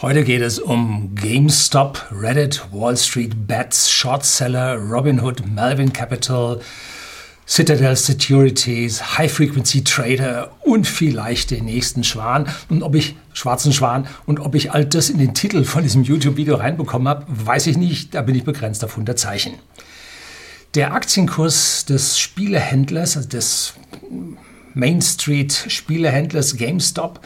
Heute geht es um GameStop, Reddit, Wall Street Bets, Shortseller, Robinhood, Melvin Capital, Citadel Securities, High Frequency Trader und vielleicht den nächsten Schwan und ob ich schwarzen Schwan und ob ich all das in den Titel von diesem YouTube-Video reinbekommen habe, weiß ich nicht. Da bin ich begrenzt auf 100 Zeichen. Der Aktienkurs des Spielehändlers, also des Main Street Spielehändlers GameStop,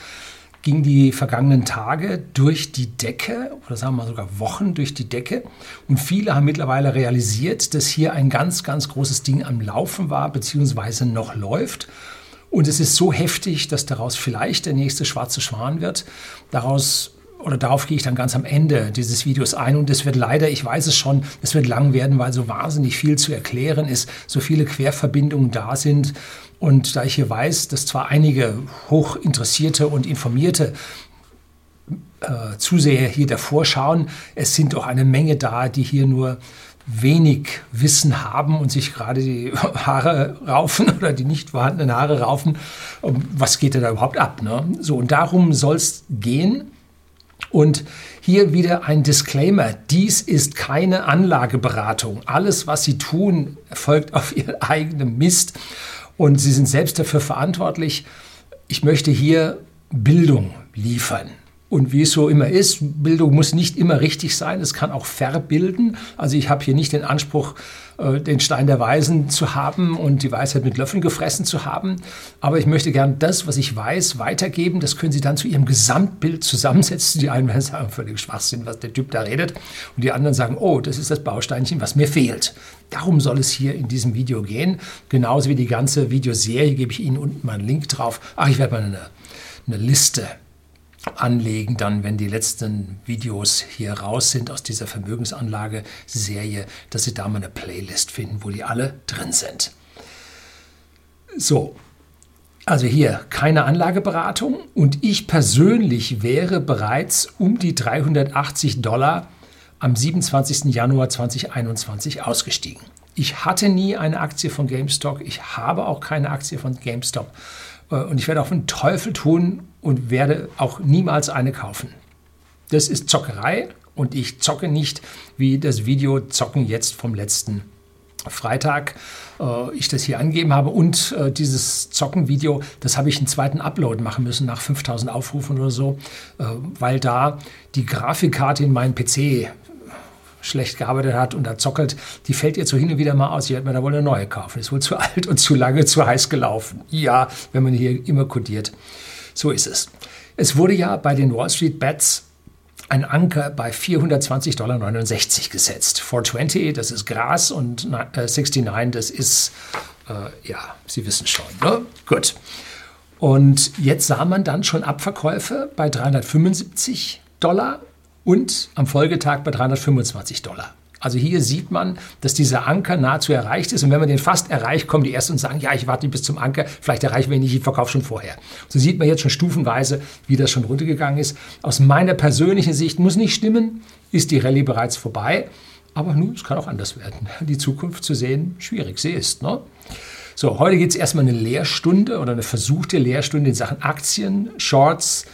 ging die vergangenen Tage durch die Decke oder sagen wir mal sogar Wochen durch die Decke. Und viele haben mittlerweile realisiert, dass hier ein ganz, ganz großes Ding am Laufen war, beziehungsweise noch läuft. Und es ist so heftig, dass daraus vielleicht der nächste schwarze Schwan wird. Daraus oder darauf gehe ich dann ganz am Ende dieses Videos ein. Und es wird leider, ich weiß es schon, es wird lang werden, weil so wahnsinnig viel zu erklären ist, so viele Querverbindungen da sind. Und da ich hier weiß, dass zwar einige hochinteressierte und informierte äh, Zuseher hier davor schauen, es sind auch eine Menge da, die hier nur wenig Wissen haben und sich gerade die Haare raufen oder die nicht vorhandenen Haare raufen. Was geht da überhaupt ab? Ne? So, und darum soll es gehen. Und hier wieder ein Disclaimer. Dies ist keine Anlageberatung. Alles, was Sie tun, erfolgt auf Ihren eigenen Mist und Sie sind selbst dafür verantwortlich. Ich möchte hier Bildung liefern. Und wie es so immer ist, Bildung muss nicht immer richtig sein, es kann auch verbilden. Also ich habe hier nicht den Anspruch, äh, den Stein der Weisen zu haben und die Weisheit mit Löffeln gefressen zu haben. Aber ich möchte gern das, was ich weiß, weitergeben. Das können Sie dann zu Ihrem Gesamtbild zusammensetzen. Die einen werden sagen, völlig Schwachsinn, was der Typ da redet. Und die anderen sagen, oh, das ist das Bausteinchen, was mir fehlt. Darum soll es hier in diesem Video gehen. Genauso wie die ganze Videoserie gebe ich Ihnen unten mal einen Link drauf. Ach, ich werde mal eine, eine Liste anlegen, dann, wenn die letzten Videos hier raus sind aus dieser Vermögensanlage-Serie, dass Sie da mal eine Playlist finden, wo die alle drin sind. So, also hier keine Anlageberatung und ich persönlich wäre bereits um die 380 Dollar am 27. Januar 2021 ausgestiegen. Ich hatte nie eine Aktie von GameStop, ich habe auch keine Aktie von GameStop und ich werde auf den Teufel tun und werde auch niemals eine kaufen. Das ist Zockerei und ich zocke nicht wie das Video Zocken jetzt vom letzten Freitag äh, ich das hier angegeben habe und äh, dieses Zocken-Video, das habe ich einen zweiten Upload machen müssen nach 5000 Aufrufen oder so, äh, weil da die Grafikkarte in meinen PC schlecht gearbeitet hat und da zockelt, die fällt ihr so hin und wieder mal aus. Ich hätte mir da wohl eine neue kaufen. Ist wohl zu alt und zu lange, zu heiß gelaufen. Ja, wenn man hier immer kodiert. So ist es. Es wurde ja bei den Wall Street Bets ein Anker bei 420,69 Dollar gesetzt. 420, das ist Gras und 69, äh, das ist, äh, ja, Sie wissen schon, ne? Gut. Und jetzt sah man dann schon Abverkäufe bei 375 Dollar und am Folgetag bei 325 Dollar. Also hier sieht man, dass dieser Anker nahezu erreicht ist. Und wenn man den fast erreicht, kommen die ersten und sagen, ja, ich warte bis zum Anker, vielleicht erreichen wir ihn nicht, ich verkaufe schon vorher. So sieht man jetzt schon stufenweise, wie das schon runtergegangen ist. Aus meiner persönlichen Sicht muss nicht stimmen, ist die Rallye bereits vorbei. Aber nun, es kann auch anders werden. Die Zukunft zu sehen, schwierig, sie ist. Ne? So, heute gibt es erstmal eine Lehrstunde oder eine versuchte Lehrstunde in Sachen Aktien, Shorts,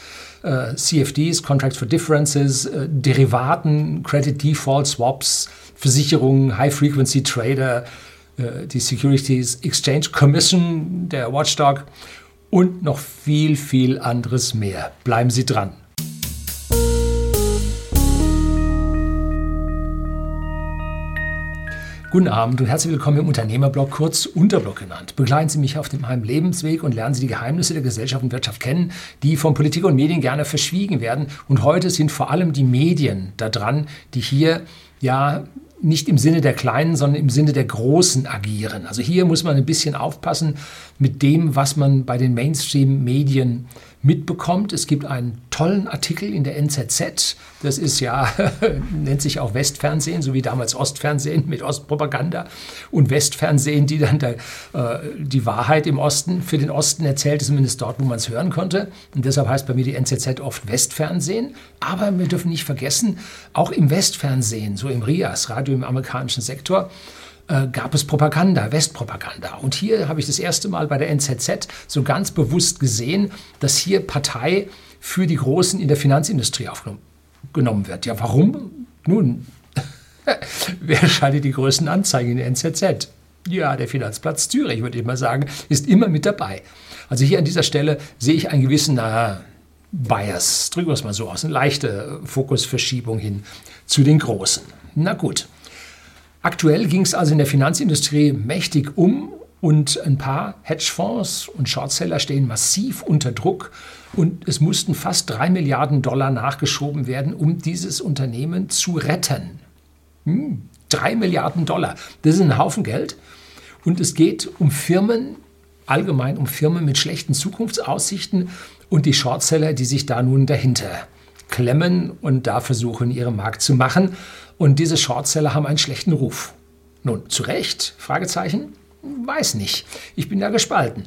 äh, CFDs, Contracts for Differences, äh, Derivaten, Credit Default Swaps, Versicherungen, High Frequency Trader, äh, die Securities Exchange Commission, der Watchdog und noch viel, viel anderes mehr. Bleiben Sie dran. Guten Abend und herzlich willkommen im Unternehmerblog, kurz Unterblog genannt. Begleiten Sie mich auf dem meinem Lebensweg und lernen Sie die Geheimnisse der Gesellschaft und Wirtschaft kennen, die von Politik und Medien gerne verschwiegen werden. Und heute sind vor allem die Medien da dran, die hier ja nicht im Sinne der Kleinen, sondern im Sinne der Großen agieren. Also hier muss man ein bisschen aufpassen mit dem, was man bei den Mainstream-Medien mitbekommt. Es gibt einen tollen Artikel in der NZZ. Das ist ja, nennt sich auch Westfernsehen, so wie damals Ostfernsehen mit Ostpropaganda und Westfernsehen, die dann da, äh, die Wahrheit im Osten für den Osten erzählt, zumindest dort, wo man es hören konnte. Und deshalb heißt bei mir die NZZ oft Westfernsehen. Aber wir dürfen nicht vergessen, auch im Westfernsehen, so im RIAS, Radio im amerikanischen Sektor, äh, gab es Propaganda, Westpropaganda. Und hier habe ich das erste Mal bei der NZZ so ganz bewusst gesehen, dass hier Partei für die Großen in der Finanzindustrie aufgenommen genommen wird. Ja, warum? Nun, wer schaltet die größten Anzeigen in der NZZ? Ja, der Finanzplatz Zürich, würde ich mal sagen, ist immer mit dabei. Also hier an dieser Stelle sehe ich einen gewissen na, Bias, drücken wir es mal so aus, eine leichte Fokusverschiebung hin zu den Großen. Na gut. Aktuell ging es also in der Finanzindustrie mächtig um und ein paar Hedgefonds und Shortseller stehen massiv unter Druck und es mussten fast drei Milliarden Dollar nachgeschoben werden, um dieses Unternehmen zu retten. Hm, drei Milliarden Dollar, das ist ein Haufen Geld. Und es geht um Firmen, allgemein um Firmen mit schlechten Zukunftsaussichten und die Shortseller, die sich da nun dahinter klemmen und da versuchen, ihren Markt zu machen. Und diese Shortseller haben einen schlechten Ruf. Nun, zu Recht? Fragezeichen? Weiß nicht. Ich bin da gespalten.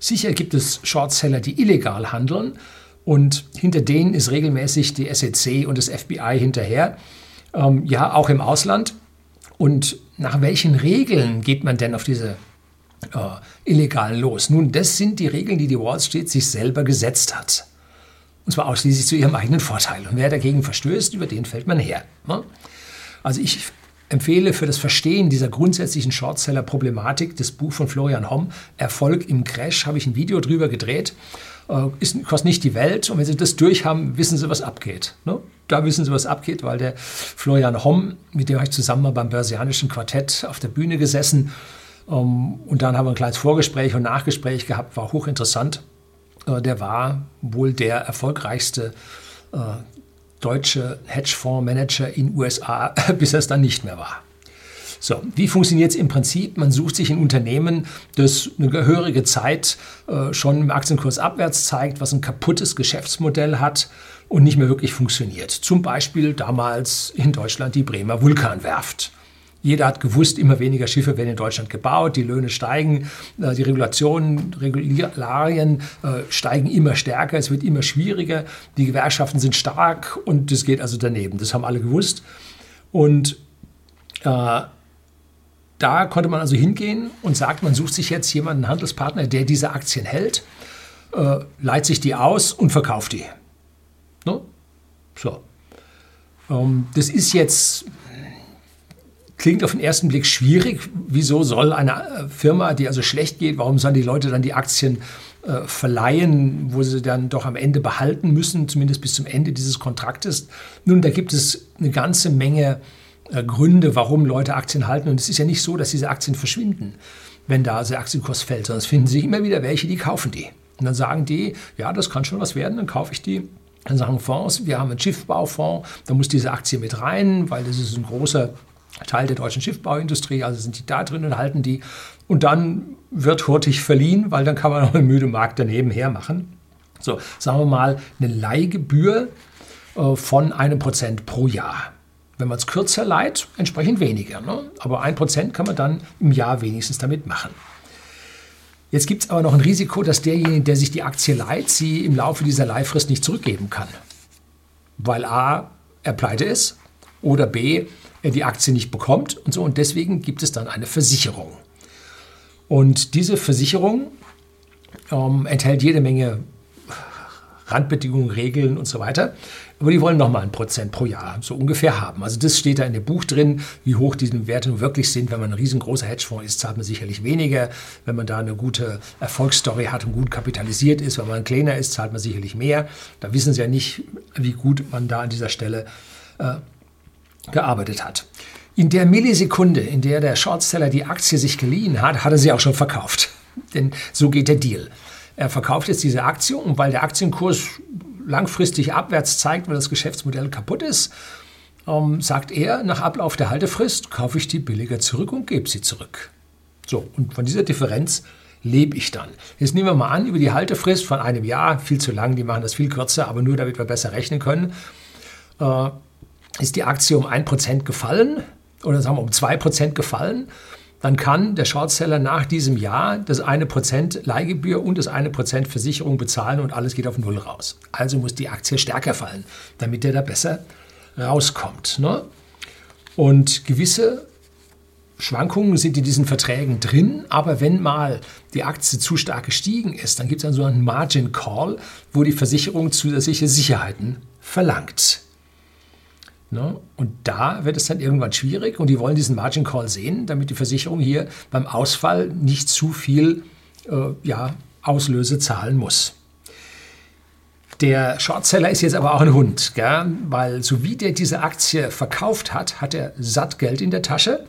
Sicher gibt es Shortseller, die illegal handeln und hinter denen ist regelmäßig die SEC und das FBI hinterher. Ähm, ja, auch im Ausland. Und nach welchen Regeln geht man denn auf diese äh, Illegalen los? Nun, das sind die Regeln, die die Wall Street sich selber gesetzt hat. Und zwar ausschließlich zu ihrem eigenen Vorteil. Und wer dagegen verstößt, über den fällt man her. Ne? Also ich empfehle für das Verstehen dieser grundsätzlichen Shortseller-Problematik das Buch von Florian Homm, Erfolg im Crash, habe ich ein Video drüber gedreht. Äh, ist, kostet nicht die Welt. Und wenn Sie das durch haben, wissen Sie, was abgeht. Ne? Da wissen Sie, was abgeht, weil der Florian Homm, mit dem habe ich zusammen beim Börsianischen Quartett auf der Bühne gesessen. Ähm, und dann haben wir ein kleines Vorgespräch und Nachgespräch gehabt, war hochinteressant. Äh, der war wohl der erfolgreichste äh, deutsche Hedgefondsmanager in USA, bis er es dann nicht mehr war. So, wie funktioniert es im Prinzip? Man sucht sich ein Unternehmen, das eine gehörige Zeit äh, schon im Aktienkurs abwärts zeigt, was ein kaputtes Geschäftsmodell hat und nicht mehr wirklich funktioniert. Zum Beispiel damals in Deutschland die Bremer Vulkanwerft. Jeder hat gewusst, immer weniger Schiffe werden in Deutschland gebaut, die Löhne steigen, äh, die Regulationen, Regularien äh, steigen immer stärker, es wird immer schwieriger, die Gewerkschaften sind stark und das geht also daneben. Das haben alle gewusst. Und äh, da konnte man also hingehen und sagt, man sucht sich jetzt jemanden, einen Handelspartner, der diese Aktien hält, äh, leiht sich die aus und verkauft die. Ne? So. Ähm, das ist jetzt Klingt auf den ersten Blick schwierig. Wieso soll eine äh, Firma, die also schlecht geht, warum sollen die Leute dann die Aktien äh, verleihen, wo sie dann doch am Ende behalten müssen, zumindest bis zum Ende dieses Kontraktes? Nun, da gibt es eine ganze Menge äh, Gründe, warum Leute Aktien halten. Und es ist ja nicht so, dass diese Aktien verschwinden, wenn da der Aktienkurs fällt, sondern es finden sich immer wieder welche, die kaufen die. Und dann sagen die, ja, das kann schon was werden, dann kaufe ich die. Dann sagen Fonds, wir haben einen Schiffbaufonds, da muss diese Aktie mit rein, weil das ist ein großer Teil der deutschen Schiffbauindustrie, also sind die da drin und halten die. Und dann wird hurtig verliehen, weil dann kann man noch einen müde Markt daneben her machen. So, sagen wir mal, eine Leihgebühr äh, von einem Prozent pro Jahr. Wenn man es kürzer leiht, entsprechend weniger. Ne? Aber ein Prozent kann man dann im Jahr wenigstens damit machen. Jetzt gibt es aber noch ein Risiko, dass derjenige, der sich die Aktie leiht, sie im Laufe dieser Leihfrist nicht zurückgeben kann. Weil A, er pleite ist oder B, er die Aktie nicht bekommt und so. Und deswegen gibt es dann eine Versicherung. Und diese Versicherung ähm, enthält jede Menge Randbedingungen, Regeln und so weiter. Aber die wollen nochmal ein Prozent pro Jahr so ungefähr haben. Also das steht da in dem Buch drin, wie hoch diese Werte wirklich sind. Wenn man ein riesengroßer Hedgefonds ist, zahlt man sicherlich weniger. Wenn man da eine gute Erfolgsstory hat und gut kapitalisiert ist, wenn man ein kleiner ist, zahlt man sicherlich mehr. Da wissen sie ja nicht, wie gut man da an dieser Stelle äh, gearbeitet hat. In der Millisekunde, in der der Shortseller die Aktie sich geliehen hat, hat er sie auch schon verkauft. Denn so geht der Deal. Er verkauft jetzt diese Aktie und weil der Aktienkurs langfristig abwärts zeigt, weil das Geschäftsmodell kaputt ist, ähm, sagt er, nach Ablauf der Haltefrist kaufe ich die billiger zurück und gebe sie zurück. So, und von dieser Differenz lebe ich dann. Jetzt nehmen wir mal an, über die Haltefrist von einem Jahr, viel zu lang, die machen das viel kürzer, aber nur damit wir besser rechnen können, äh, ist die Aktie um 1% gefallen oder sagen wir um 2% gefallen, dann kann der Shortseller nach diesem Jahr das eine Prozent Leihgebühr und das eine Prozent Versicherung bezahlen und alles geht auf Null raus. Also muss die Aktie stärker fallen, damit der da besser rauskommt. Ne? Und gewisse Schwankungen sind in diesen Verträgen drin, aber wenn mal die Aktie zu stark gestiegen ist, dann gibt es einen sogenannten Margin Call, wo die Versicherung zusätzliche Sicherheiten verlangt. Ne? Und da wird es dann irgendwann schwierig und die wollen diesen Margin Call sehen, damit die Versicherung hier beim Ausfall nicht zu viel äh, ja, Auslöse zahlen muss. Der Shortseller ist jetzt aber auch ein Hund, gell? weil so wie der diese Aktie verkauft hat, hat er satt Geld in der Tasche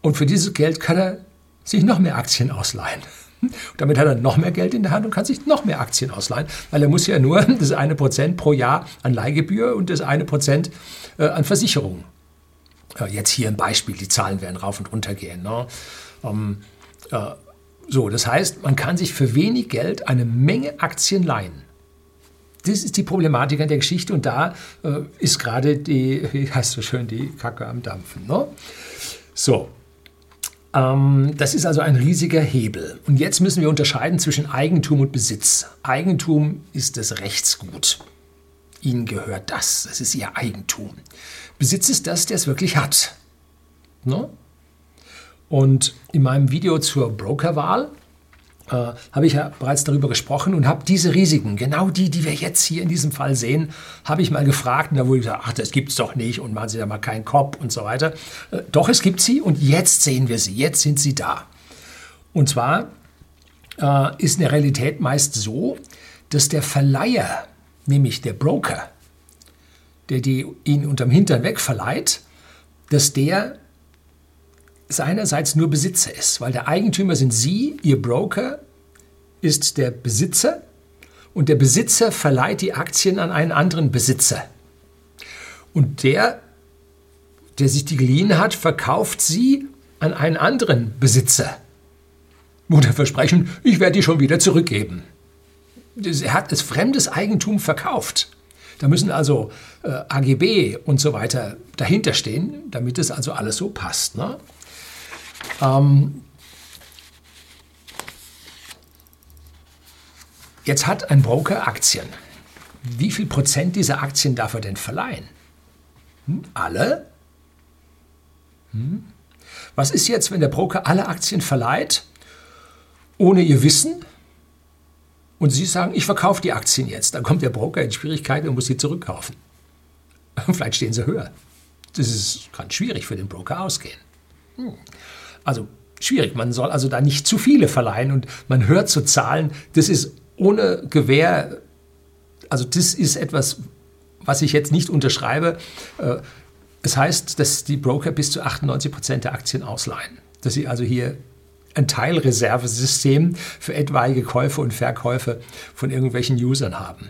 und für dieses Geld kann er sich noch mehr Aktien ausleihen. Und damit hat er noch mehr Geld in der Hand und kann sich noch mehr Aktien ausleihen, weil er muss ja nur das eine Prozent pro Jahr an Leihgebühr und das eine Prozent äh, an Versicherung. Äh, jetzt hier ein Beispiel, die Zahlen werden rauf und runter gehen. Ne? Ähm, äh, so, das heißt, man kann sich für wenig Geld eine Menge Aktien leihen. Das ist die Problematik an der Geschichte und da äh, ist gerade die, wie heißt so schön, die Kacke am Dampfen. Ne? So, das ist also ein riesiger Hebel. Und jetzt müssen wir unterscheiden zwischen Eigentum und Besitz. Eigentum ist das Rechtsgut. Ihnen gehört das. Das ist Ihr Eigentum. Besitz ist das, der es wirklich hat. Ne? Und in meinem Video zur Brokerwahl äh, habe ich ja bereits darüber gesprochen und habe diese Risiken, genau die, die wir jetzt hier in diesem Fall sehen, habe ich mal gefragt und da wurde gesagt, ach, das gibt es doch nicht und machen Sie da mal keinen Kopf und so weiter. Äh, doch, es gibt sie und jetzt sehen wir sie, jetzt sind sie da. Und zwar äh, ist in der Realität meist so, dass der Verleiher, nämlich der Broker, der die ihn unterm Hintern wegverleiht, dass der seinerseits nur Besitzer ist, weil der Eigentümer sind Sie, Ihr Broker ist der Besitzer und der Besitzer verleiht die Aktien an einen anderen Besitzer. Und der, der sich die geliehen hat, verkauft sie an einen anderen Besitzer. Unter Versprechen, ich werde die schon wieder zurückgeben. Er hat das fremdes Eigentum verkauft. Da müssen also äh, AGB und so weiter dahinter stehen, damit es also alles so passt. Ne? Ähm, jetzt hat ein Broker Aktien. Wie viel Prozent dieser Aktien darf er denn verleihen? Hm? Alle? Hm? Was ist jetzt, wenn der Broker alle Aktien verleiht, ohne ihr Wissen? Und Sie sagen, ich verkaufe die Aktien jetzt. Dann kommt der Broker in Schwierigkeiten und muss sie zurückkaufen. Vielleicht stehen sie höher. Das ist, kann schwierig für den Broker ausgehen. Hm. Also schwierig. Man soll also da nicht zu viele verleihen und man hört zu Zahlen, das ist ohne Gewähr, also das ist etwas, was ich jetzt nicht unterschreibe. Äh, es heißt, dass die Broker bis zu 98 Prozent der Aktien ausleihen. Dass sie also hier ein Teilreservesystem für etwaige Käufe und Verkäufe von irgendwelchen Usern haben.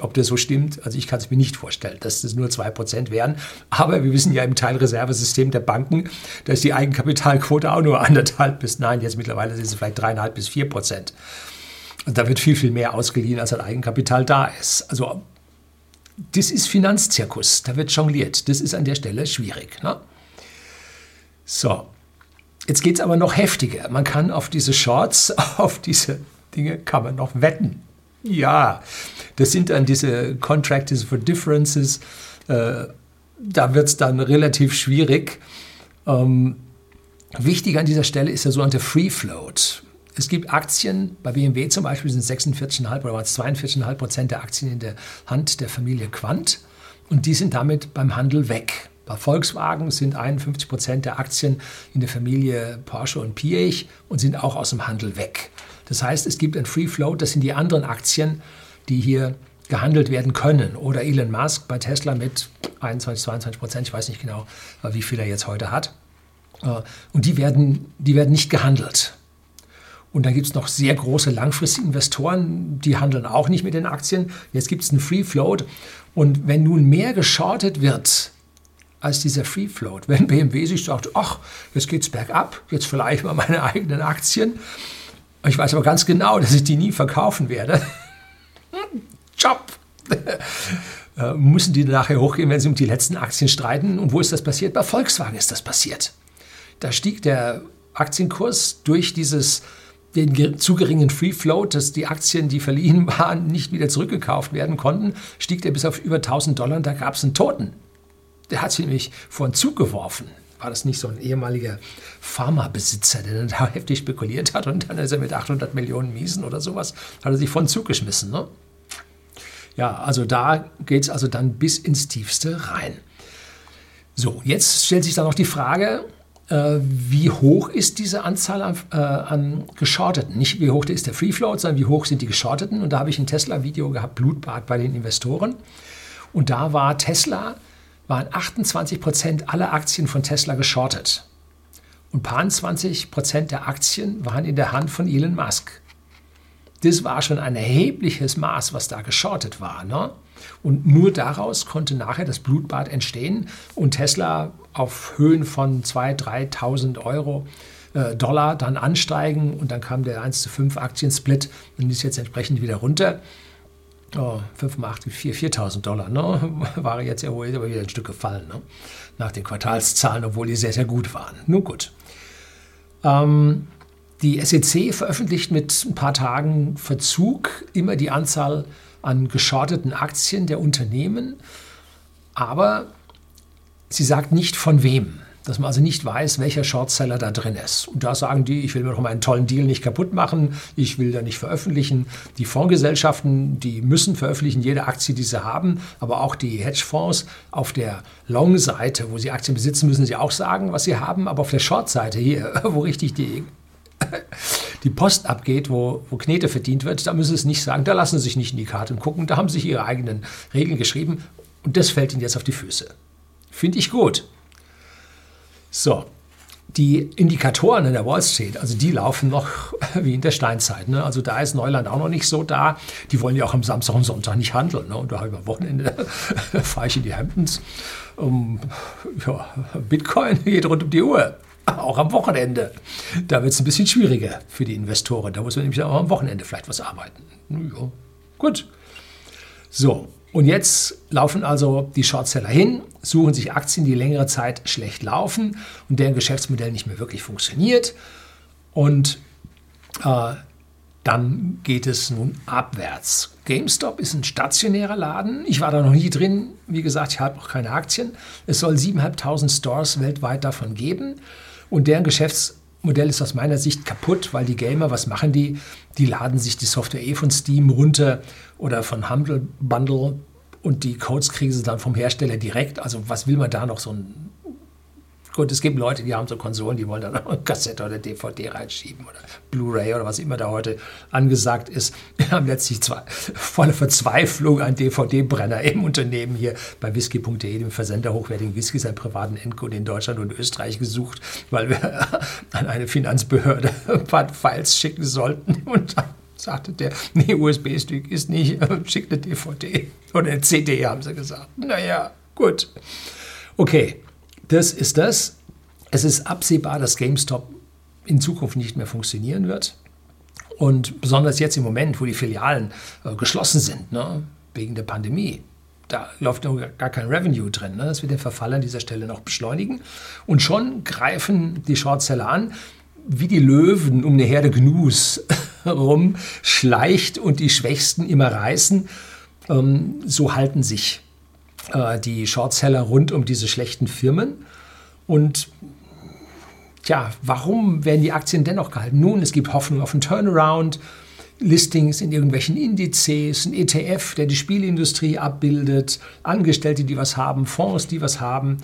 Ob das so stimmt, also ich kann es mir nicht vorstellen, dass das nur 2% wären. Aber wir wissen ja im Teilreservesystem der Banken, da ist die Eigenkapitalquote auch nur anderthalb bis, nein, jetzt mittlerweile sind es vielleicht dreieinhalb bis vier Prozent. Und da wird viel, viel mehr ausgeliehen, als ein Eigenkapital da ist. Also das ist Finanzzirkus, da wird jongliert. Das ist an der Stelle schwierig. Ne? So, jetzt geht es aber noch heftiger. Man kann auf diese Shorts, auf diese Dinge, kann man noch wetten. Ja, das sind dann diese Contractors for Differences. Äh, da wird es dann relativ schwierig. Ähm, wichtig an dieser Stelle ist der sogenannte Free Float. Es gibt Aktien, bei BMW zum Beispiel sind 46,5 oder 42,5 Prozent der Aktien in der Hand der Familie Quant und die sind damit beim Handel weg. Bei Volkswagen sind 51 Prozent der Aktien in der Familie Porsche und Piech und sind auch aus dem Handel weg. Das heißt, es gibt ein Free Float, das sind die anderen Aktien, die hier gehandelt werden können. Oder Elon Musk bei Tesla mit 21, 22 Prozent, ich weiß nicht genau, wie viel er jetzt heute hat. Äh, und die werden, die werden nicht gehandelt. Und dann gibt es noch sehr große langfristige Investoren, die handeln auch nicht mit den Aktien. Jetzt gibt es einen Free Float. Und wenn nun mehr geschortet wird als dieser Free Float, wenn BMW sich sagt, ach, jetzt geht es bergab, jetzt vielleicht mal meine eigenen Aktien, ich weiß aber ganz genau, dass ich die nie verkaufen werde. Job! Äh, müssen die nachher hochgehen, wenn sie um die letzten Aktien streiten. Und wo ist das passiert? Bei Volkswagen ist das passiert. Da stieg der Aktienkurs durch dieses den zu geringen Free Float, dass die Aktien, die verliehen waren, nicht wieder zurückgekauft werden konnten, stieg der bis auf über 1000 Dollar und da gab es einen Toten. Der hat sich nämlich vor einen Zug geworfen war das nicht so ein ehemaliger Pharmabesitzer, der dann da heftig spekuliert hat und dann ist er mit 800 Millionen Miesen oder sowas, hat er sich von Zug geschmissen. Ne? Ja, also da geht es also dann bis ins Tiefste rein. So, jetzt stellt sich dann noch die Frage, äh, wie hoch ist diese Anzahl an, äh, an Geschorteten? Nicht wie hoch ist der Free Float, sondern wie hoch sind die Geschorteten. Und da habe ich ein Tesla-Video gehabt, Blutbad bei den Investoren. Und da war Tesla, waren 28 Prozent aller Aktien von Tesla geschortet. Und paar 20 Prozent der Aktien waren in der Hand von Elon Musk. Das war schon ein erhebliches Maß, was da geschortet war. Ne? Und nur daraus konnte nachher das Blutbad entstehen und Tesla auf Höhen von 2.000, 3.000 Euro äh, Dollar dann ansteigen und dann kam der 1 zu 5 Aktiensplit und ist jetzt entsprechend wieder runter. Oh, 5 mal 8, 4, 4.000 Dollar, ne? war jetzt ja wohl wieder ein Stück gefallen, ne? nach den Quartalszahlen, obwohl die sehr, sehr gut waren. Nun gut. Ähm, die SEC veröffentlicht mit ein paar Tagen Verzug immer die Anzahl an geschorteten Aktien der Unternehmen, aber sie sagt nicht von wem, dass man also nicht weiß, welcher Shortseller da drin ist. Und da sagen die, ich will mir doch meinen tollen Deal nicht kaputt machen, ich will da nicht veröffentlichen. Die Fondsgesellschaften, die müssen veröffentlichen, jede Aktie, die sie haben, aber auch die Hedgefonds auf der Long-Seite, wo sie Aktien besitzen, müssen sie auch sagen, was sie haben, aber auf der Short-Seite hier, wo richtig die die Post abgeht, wo, wo Knete verdient wird, da müssen sie es nicht sagen, da lassen sie sich nicht in die Karte gucken, da haben sie sich ihre eigenen Regeln geschrieben und das fällt ihnen jetzt auf die Füße. Finde ich gut. So, die Indikatoren in der Wall Street, also die laufen noch wie in der Steinzeit. Ne? Also da ist Neuland auch noch nicht so da. Die wollen ja auch am Samstag und Sonntag nicht handeln. Ne? Und da über Wochenende fahre ich in die Hamptons. Um, ja, Bitcoin geht rund um die Uhr auch am Wochenende. Da wird es ein bisschen schwieriger für die Investoren. Da muss man nämlich auch am Wochenende vielleicht was arbeiten. Ja, gut. So, und jetzt laufen also die Shortseller hin, suchen sich Aktien, die längere Zeit schlecht laufen und deren Geschäftsmodell nicht mehr wirklich funktioniert. Und äh, dann geht es nun abwärts. GameStop ist ein stationärer Laden. Ich war da noch nie drin. Wie gesagt, ich habe auch keine Aktien. Es soll 7.500 Stores weltweit davon geben. Und deren Geschäftsmodell ist aus meiner Sicht kaputt, weil die Gamer, was machen die? Die laden sich die Software eh von Steam runter oder von Humble Bundle und die Codes kriegen sie dann vom Hersteller direkt. Also was will man da noch so ein Gut, es gibt Leute, die haben so Konsolen, die wollen dann auch eine Kassette oder DVD reinschieben oder Blu-ray oder was immer da heute angesagt ist. Wir haben letztlich zwei, volle Verzweiflung einen DVD-Brenner im Unternehmen hier bei whisky.de, dem Versender hochwertigen Whiskys, einen privaten Endcode in Deutschland und Österreich gesucht, weil wir an eine Finanzbehörde ein paar Files schicken sollten und dann sagte der, nee, USB-Stick ist nicht, schickt eine DVD oder eine CD, haben sie gesagt. Naja, gut. Okay, das ist das. Es ist absehbar, dass GameStop in Zukunft nicht mehr funktionieren wird. Und besonders jetzt im Moment, wo die Filialen äh, geschlossen sind, ne, wegen der Pandemie, da läuft noch gar kein Revenue drin. Ne? Das wird den Verfall an dieser Stelle noch beschleunigen. Und schon greifen die Shortseller an, wie die Löwen um eine Herde Gnus rum schleicht und die Schwächsten immer reißen. Ähm, so halten sich äh, die Shortseller rund um diese schlechten Firmen. Und ja, warum werden die Aktien dennoch gehalten? Nun, es gibt Hoffnung auf einen Turnaround. Listings in irgendwelchen Indizes, ein ETF, der die Spielindustrie abbildet, Angestellte, die was haben, Fonds, die was haben.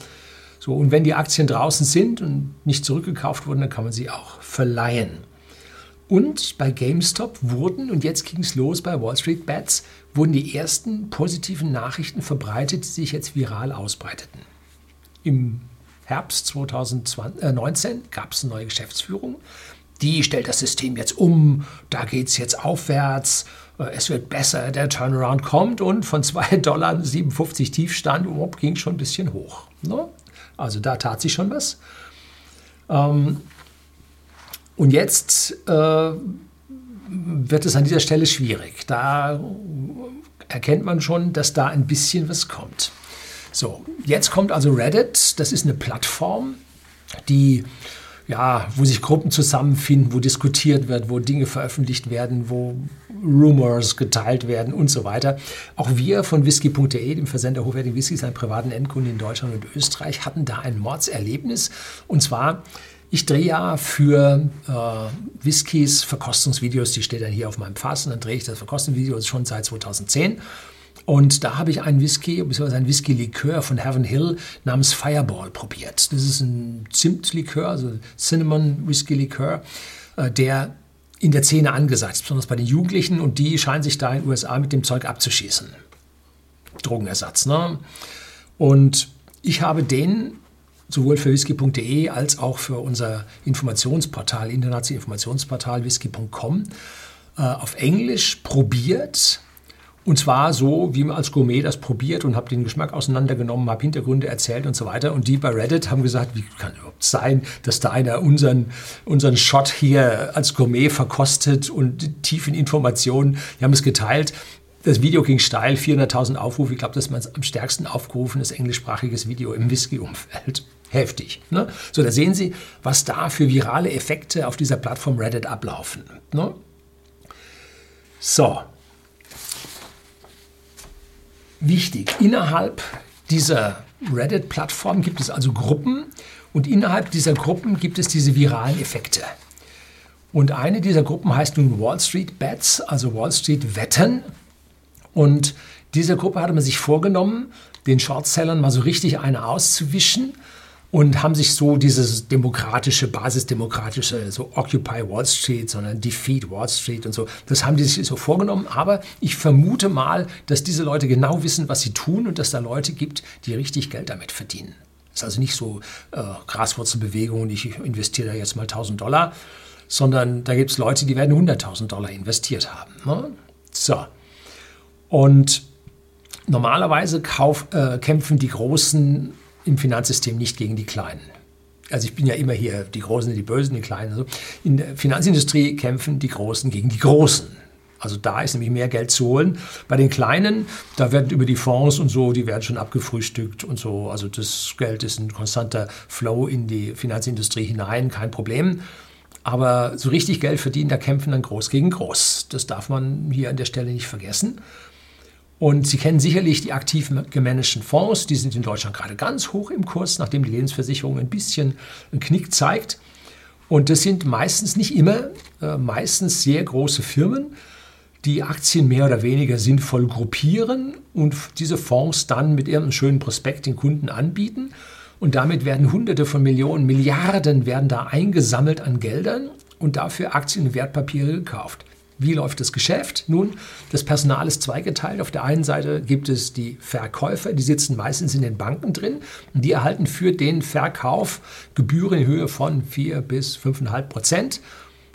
So, und wenn die Aktien draußen sind und nicht zurückgekauft wurden, dann kann man sie auch verleihen. Und bei GameStop wurden, und jetzt ging es los bei Wall Street Bets, wurden die ersten positiven Nachrichten verbreitet, die sich jetzt viral ausbreiteten. Im Herbst 2019 gab es eine neue Geschäftsführung. Die stellt das System jetzt um, da geht es jetzt aufwärts, äh, es wird besser, der Turnaround kommt und von 2,57 Dollar Tiefstand ging schon ein bisschen hoch. Ne? Also da tat sich schon was. Ähm, und jetzt äh, wird es an dieser Stelle schwierig. Da erkennt man schon, dass da ein bisschen was kommt. So, jetzt kommt also Reddit. Das ist eine Plattform, die ja, wo sich Gruppen zusammenfinden, wo diskutiert wird, wo Dinge veröffentlicht werden, wo Rumors geteilt werden und so weiter. Auch wir von whisky.de, dem Versender hochwertigen Whiskys, einem privaten Endkunden in Deutschland und Österreich, hatten da ein Mordserlebnis. Und zwar ich drehe ja für äh, Whiskys Verkostungsvideos, die steht dann hier auf meinem Fass und dann drehe ich das Verkostungsvideo schon seit 2010. Und da habe ich einen Whisky, beziehungsweise einen Whisky-Likör von Heaven Hill namens Fireball probiert. Das ist ein Zimtlikör, also Cinnamon Whisky-Likör, äh, der in der Szene angesagt ist, besonders bei den Jugendlichen. Und die scheinen sich da in den USA mit dem Zeug abzuschießen. Drogenersatz. Ne? Und ich habe den sowohl für whisky.de als auch für unser Informationsportal, internationales Informationsportal whisky.com, äh, auf Englisch probiert und zwar so, wie man als Gourmet das probiert und habe den Geschmack auseinandergenommen, habe Hintergründe erzählt und so weiter. Und die bei Reddit haben gesagt, wie kann es überhaupt sein, dass da einer unseren, unseren Shot hier als Gourmet verkostet und tiefen Informationen, die haben es geteilt. Das Video ging steil, 400.000 Aufrufe. Ich glaube, das ist mein am stärksten aufgerufenes englischsprachiges Video im Whisky-Umfeld. Heftig. Ne? So, da sehen Sie, was da für virale Effekte auf dieser Plattform Reddit ablaufen. Ne? So, wichtig. Innerhalb dieser Reddit-Plattform gibt es also Gruppen und innerhalb dieser Gruppen gibt es diese viralen Effekte. Und eine dieser Gruppen heißt nun Wall Street Bets, also Wall Street Wetten. Und dieser Gruppe hatte man sich vorgenommen, den Shortsellern mal so richtig eine auszuwischen und haben sich so dieses demokratische, basisdemokratische, so Occupy Wall Street, sondern Defeat Wall Street und so, das haben die sich so vorgenommen. Aber ich vermute mal, dass diese Leute genau wissen, was sie tun und dass da Leute gibt, die richtig Geld damit verdienen. Das ist also nicht so äh, Graswurzelbewegung und ich investiere da jetzt mal 1000 Dollar, sondern da gibt es Leute, die werden 100.000 Dollar investiert haben. Ne? So. Und normalerweise kauf, äh, kämpfen die Großen im Finanzsystem nicht gegen die Kleinen. Also ich bin ja immer hier, die Großen, die Bösen, die Kleinen. Also in der Finanzindustrie kämpfen die Großen gegen die Großen. Also da ist nämlich mehr Geld zu holen. Bei den Kleinen, da werden über die Fonds und so, die werden schon abgefrühstückt und so. Also das Geld ist ein konstanter Flow in die Finanzindustrie hinein, kein Problem. Aber so richtig Geld verdienen, da kämpfen dann groß gegen groß. Das darf man hier an der Stelle nicht vergessen. Und Sie kennen sicherlich die aktiv gemanagten Fonds, die sind in Deutschland gerade ganz hoch im Kurs, nachdem die Lebensversicherung ein bisschen einen Knick zeigt. Und das sind meistens nicht immer, äh, meistens sehr große Firmen, die Aktien mehr oder weniger sinnvoll gruppieren und diese Fonds dann mit ihrem schönen Prospekt den Kunden anbieten. Und damit werden Hunderte von Millionen, Milliarden werden da eingesammelt an Geldern und dafür Aktien und Wertpapiere gekauft. Wie läuft das Geschäft? Nun, das Personal ist zweigeteilt. Auf der einen Seite gibt es die Verkäufer, die sitzen meistens in den Banken drin und die erhalten für den Verkauf Gebühren in Höhe von 4 bis 5,5 Prozent.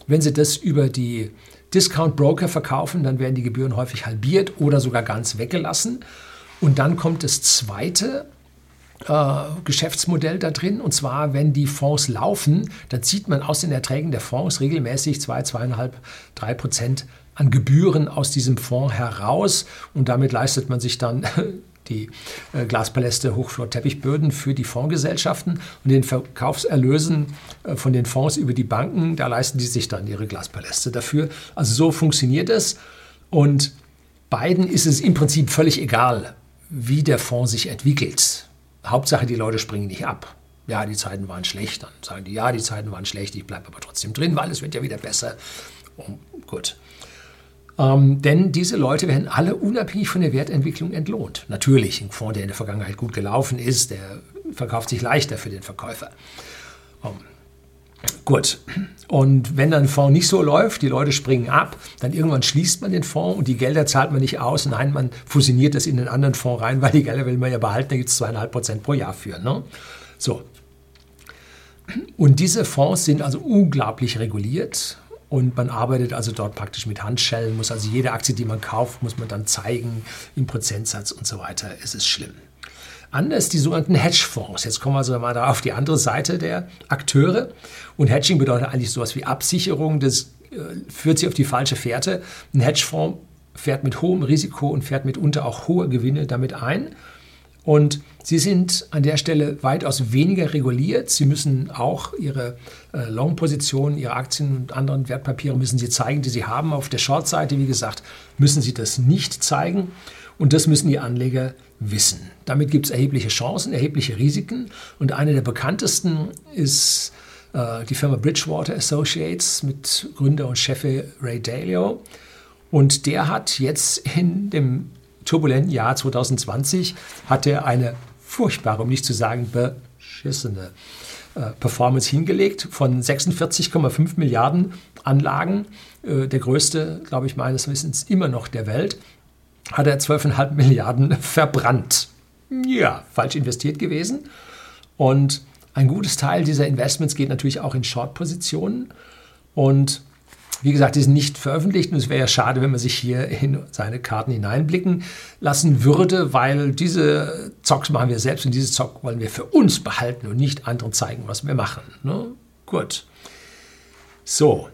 Wenn sie das über die Discount Broker verkaufen, dann werden die Gebühren häufig halbiert oder sogar ganz weggelassen. Und dann kommt das zweite Geschäftsmodell da drin. Und zwar, wenn die Fonds laufen, dann zieht man aus den Erträgen der Fonds regelmäßig 2, 2,5, 3 Prozent an Gebühren aus diesem Fonds heraus. Und damit leistet man sich dann die äh, Glaspaläste, Hochflor-Teppichböden für die Fondsgesellschaften und den Verkaufserlösen äh, von den Fonds über die Banken, da leisten die sich dann ihre Glaspaläste dafür. Also so funktioniert es und beiden ist es im Prinzip völlig egal, wie der Fonds sich entwickelt. Hauptsache, die Leute springen nicht ab. Ja, die Zeiten waren schlecht. Dann sagen die, ja, die Zeiten waren schlecht, ich bleibe aber trotzdem drin, weil es wird ja wieder besser. Oh, gut. Ähm, denn diese Leute werden alle unabhängig von der Wertentwicklung entlohnt. Natürlich, ein Fonds, der in der Vergangenheit gut gelaufen ist, der verkauft sich leichter für den Verkäufer. Ähm, Gut. Und wenn dann ein Fonds nicht so läuft, die Leute springen ab, dann irgendwann schließt man den Fonds und die Gelder zahlt man nicht aus. Nein, man fusioniert das in den anderen Fonds rein, weil die Gelder will man ja behalten, da gibt es zweieinhalb Prozent pro Jahr für. Ne? So. Und diese Fonds sind also unglaublich reguliert und man arbeitet also dort praktisch mit Handschellen, muss also jede Aktie, die man kauft, muss man dann zeigen im Prozentsatz und so weiter. Es ist schlimm. Anders die sogenannten Hedgefonds. Jetzt kommen wir also mal auf die andere Seite der Akteure. Und Hedging bedeutet eigentlich sowas wie Absicherung. Das äh, führt sie auf die falsche Fährte. Ein Hedgefonds fährt mit hohem Risiko und fährt mitunter auch hohe Gewinne damit ein. Und sie sind an der Stelle weitaus weniger reguliert. Sie müssen auch ihre äh, Long-Positionen, ihre Aktien und anderen Wertpapiere müssen sie zeigen, die sie haben. Auf der Short-Seite, wie gesagt, müssen sie das nicht zeigen. Und das müssen die Anleger wissen. Damit gibt es erhebliche Chancen, erhebliche Risiken. Und eine der bekanntesten ist äh, die Firma Bridgewater Associates mit Gründer und Chef Ray Dalio. Und der hat jetzt in dem turbulenten Jahr 2020 hat er eine furchtbare, um nicht zu sagen beschissene äh, Performance hingelegt von 46,5 Milliarden Anlagen. Äh, der größte, glaube ich, meines Wissens immer noch der Welt. Hat er 12,5 Milliarden verbrannt. Ja, falsch investiert gewesen. Und ein gutes Teil dieser Investments geht natürlich auch in Short-Positionen. Und wie gesagt, die sind nicht veröffentlicht und es wäre ja schade, wenn man sich hier in seine Karten hineinblicken lassen würde, weil diese Zocks machen wir selbst und diese Zock wollen wir für uns behalten und nicht anderen zeigen, was wir machen. Ne? Gut. So.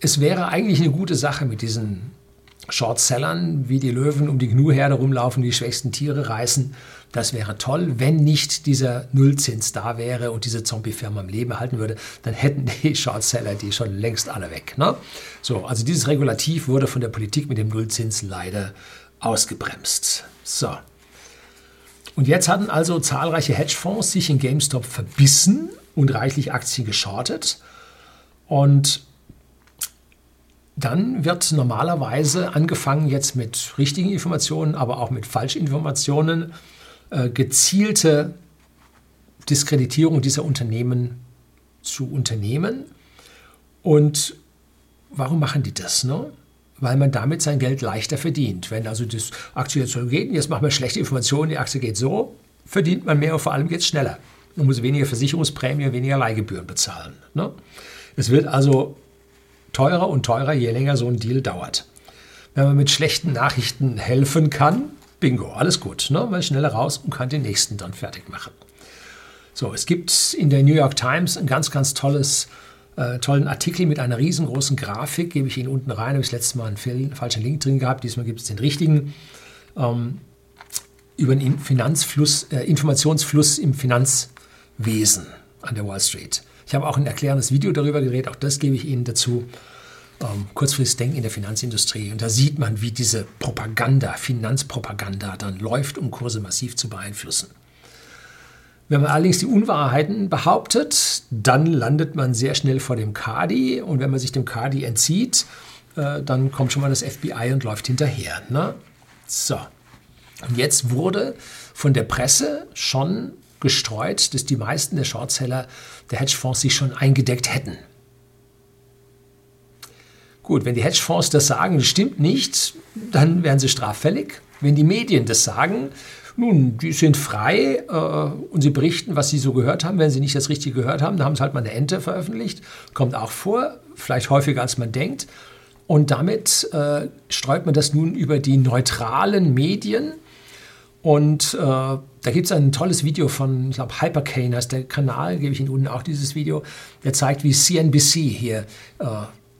Es wäre eigentlich eine gute Sache mit diesen Shortsellern, wie die Löwen um die Gnu-Herde rumlaufen, die schwächsten Tiere reißen. Das wäre toll, wenn nicht dieser Nullzins da wäre und diese Zombie-Firma am Leben halten würde, dann hätten die Shortseller die schon längst alle weg. Ne? So, also dieses Regulativ wurde von der Politik mit dem Nullzins leider ausgebremst. So. Und jetzt hatten also zahlreiche Hedgefonds sich in GameStop verbissen und reichlich Aktien geschortet. Und dann wird normalerweise angefangen jetzt mit richtigen Informationen, aber auch mit Falschinformationen, äh, gezielte Diskreditierung dieser Unternehmen zu unternehmen. Und warum machen die das? Ne? Weil man damit sein Geld leichter verdient. Wenn also das Aktie jetzt so geht, jetzt machen wir schlechte Informationen, die Aktie geht so, verdient man mehr und vor allem geht es schneller. Man muss weniger Versicherungsprämie, weniger Leihgebühren bezahlen. Ne? Es wird also teurer und teurer, je länger so ein Deal dauert. Wenn man mit schlechten Nachrichten helfen kann, bingo, alles gut. Ne? Man ist schneller raus und kann den nächsten dann fertig machen. So, es gibt in der New York Times ein ganz, ganz tolles, äh, tollen Artikel mit einer riesengroßen Grafik, gebe ich Ihnen unten rein, habe ich das letzte Mal einen falschen Link drin gehabt, diesmal gibt es den richtigen, ähm, über den Finanzfluss, äh, Informationsfluss im Finanzwesen an der Wall Street. Ich habe auch ein erklärendes Video darüber gedreht, auch das gebe ich Ihnen dazu. Ähm, kurzfristig Denken in der Finanzindustrie. Und da sieht man, wie diese Propaganda, Finanzpropaganda dann läuft, um Kurse massiv zu beeinflussen. Wenn man allerdings die Unwahrheiten behauptet, dann landet man sehr schnell vor dem Kadi. Und wenn man sich dem Kadi entzieht, äh, dann kommt schon mal das FBI und läuft hinterher. Ne? So. Und jetzt wurde von der Presse schon gestreut, dass die meisten der Shortseller der Hedgefonds sich schon eingedeckt hätten. Gut, wenn die Hedgefonds das sagen, das stimmt nicht, dann wären sie straffällig. Wenn die Medien das sagen, nun, die sind frei äh, und sie berichten, was sie so gehört haben. Wenn sie nicht das Richtige gehört haben, dann haben sie halt mal eine Ente veröffentlicht. Kommt auch vor, vielleicht häufiger als man denkt. Und damit äh, streut man das nun über die neutralen Medien und äh, da gibt es ein tolles Video von, ich glaube, Hypercane heißt der Kanal, gebe ich Ihnen unten auch dieses Video. Der zeigt, wie CNBC hier äh,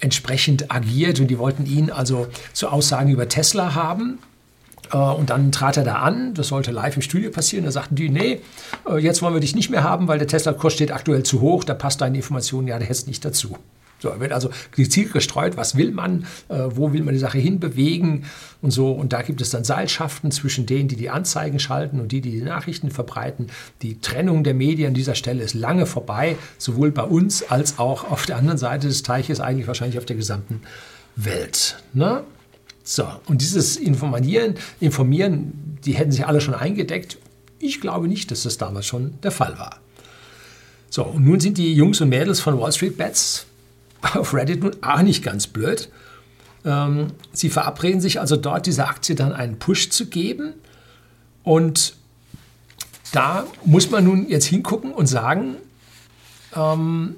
entsprechend agiert. Und die wollten ihn also zu Aussagen über Tesla haben. Äh, und dann trat er da an, das sollte live im Studio passieren. Da sagten die, nee, äh, jetzt wollen wir dich nicht mehr haben, weil der Tesla-Kurs steht aktuell zu hoch, da passt deine Information ja jetzt nicht dazu. So, wird also gezielt gestreut, was will man, äh, wo will man die Sache hinbewegen und so. Und da gibt es dann Seilschaften zwischen denen, die die Anzeigen schalten und die, die die Nachrichten verbreiten. Die Trennung der Medien an dieser Stelle ist lange vorbei, sowohl bei uns als auch auf der anderen Seite des Teiches, eigentlich wahrscheinlich auf der gesamten Welt. Ne? So, und dieses Informieren, Informieren, die hätten sich alle schon eingedeckt. Ich glaube nicht, dass das damals schon der Fall war. So, und nun sind die Jungs und Mädels von Wall Street Bets auf Reddit nun auch nicht ganz blöd. Ähm, sie verabreden sich also dort, dieser Aktie dann einen Push zu geben. Und da muss man nun jetzt hingucken und sagen, ähm,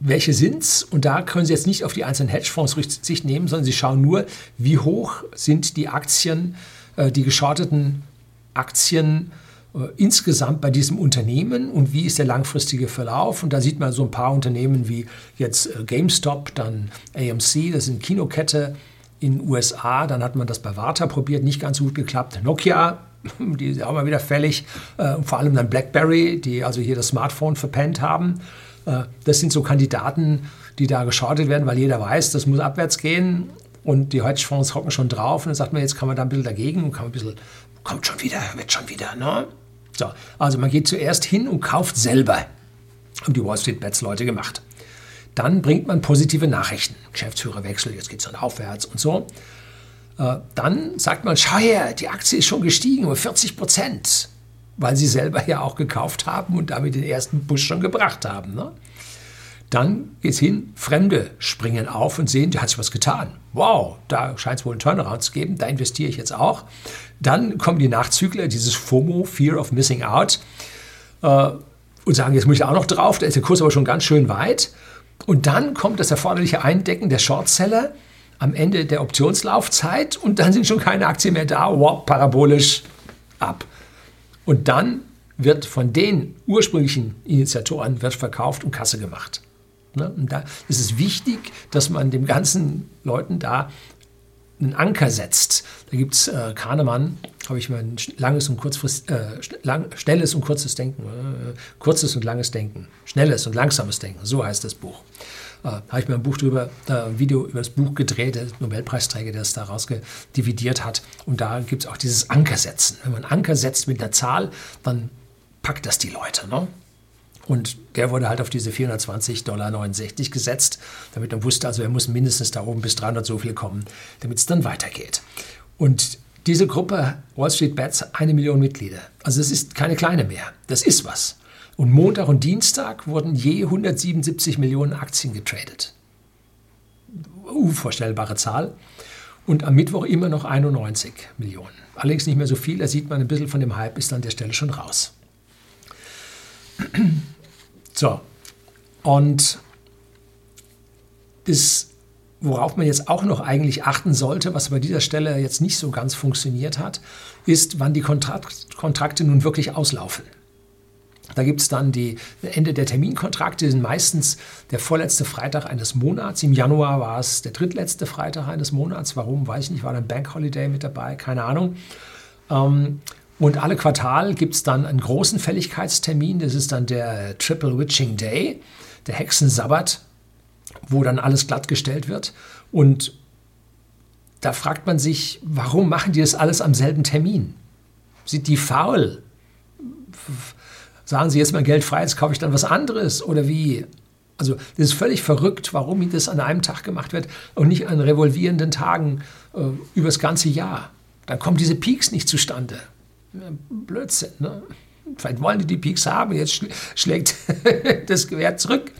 welche sind es? Und da können Sie jetzt nicht auf die einzelnen Hedgefonds Rücksicht nehmen, sondern Sie schauen nur, wie hoch sind die Aktien, äh, die geschorteten Aktien insgesamt bei diesem Unternehmen und wie ist der langfristige Verlauf. Und da sieht man so ein paar Unternehmen wie jetzt äh, GameStop, dann AMC, das sind Kinokette in USA. Dann hat man das bei Warta probiert, nicht ganz so gut geklappt. Nokia, die ist auch mal wieder fällig. Äh, und vor allem dann BlackBerry, die also hier das Smartphone verpennt haben. Das sind so Kandidaten, die da geschortet werden, weil jeder weiß, das muss abwärts gehen. Und die Hedgefonds hocken schon drauf und dann sagt man, jetzt kann man da ein bisschen dagegen, kann man ein bisschen, kommt schon wieder, wird schon wieder, ne? So, also man geht zuerst hin und kauft selber. Haben die Wall Street Bets Leute gemacht. Dann bringt man positive Nachrichten. Geschäftsführerwechsel, jetzt geht es dann aufwärts und so. Äh, dann sagt man, schau her, die Aktie ist schon gestiegen um 40 Prozent, weil sie selber ja auch gekauft haben und damit den ersten Push schon gebracht haben. Ne? Dann geht es hin, Fremde springen auf und sehen, da hat sich was getan. Wow, da scheint es wohl einen Turnaround zu geben, da investiere ich jetzt auch. Dann kommen die Nachzügler, dieses FOMO, Fear of Missing Out, äh, und sagen, jetzt muss ich auch noch drauf, da ist der Kurs aber schon ganz schön weit. Und dann kommt das erforderliche Eindecken der Shortseller am Ende der Optionslaufzeit und dann sind schon keine Aktien mehr da, wow, parabolisch ab. Und dann wird von den ursprünglichen Initiatoren wird verkauft und Kasse gemacht. Ne? Und da ist es wichtig, dass man dem ganzen Leuten da einen Anker setzt. Da gibt es äh, Kahnemann, habe ich mal ein langes und kurzfrist, äh, lang, schnelles und kurzes Denken, äh, kurzes und langes Denken, schnelles und langsames Denken, so heißt das Buch. Äh, habe ich mir ein Buch drüber, äh, ein Video über das Buch gedreht, der Nobelpreisträger, der es da rausgedividiert hat. Und da gibt es auch dieses Ankersetzen. Wenn man Anker setzt mit einer Zahl, dann packt das die Leute. Ne? Und der wurde halt auf diese 420,69 Dollar gesetzt, damit man wusste, also er muss mindestens da oben bis 300 so viel kommen, damit es dann weitergeht. Und diese Gruppe Wall Street Bets, eine Million Mitglieder. Also es ist keine kleine mehr. Das ist was. Und Montag und Dienstag wurden je 177 Millionen Aktien getradet. Unvorstellbare Zahl. Und am Mittwoch immer noch 91 Millionen. Allerdings nicht mehr so viel, da sieht man ein bisschen von dem Hype, ist an der Stelle schon raus. So, und das, worauf man jetzt auch noch eigentlich achten sollte, was bei dieser Stelle jetzt nicht so ganz funktioniert hat, ist, wann die Kontrakt, Kontrakte nun wirklich auslaufen. Da gibt es dann die Ende der Terminkontrakte, sind meistens der vorletzte Freitag eines Monats. Im Januar war es der drittletzte Freitag eines Monats. Warum, weiß ich nicht. War dann Bank Holiday mit dabei? Keine Ahnung. Ähm, und alle Quartal gibt es dann einen großen Fälligkeitstermin, das ist dann der Triple Witching Day, der Hexensabbat, wo dann alles glattgestellt wird. Und da fragt man sich, warum machen die das alles am selben Termin? Sind die faul? Sagen sie jetzt mal Geld frei, jetzt kaufe ich dann was anderes oder wie? Also das ist völlig verrückt, warum das an einem Tag gemacht wird und nicht an revolvierenden Tagen äh, über das ganze Jahr. Dann kommen diese Peaks nicht zustande. Blödsinn. Ne? Vielleicht wollen die die Peaks haben, jetzt schlägt das Gewehr zurück.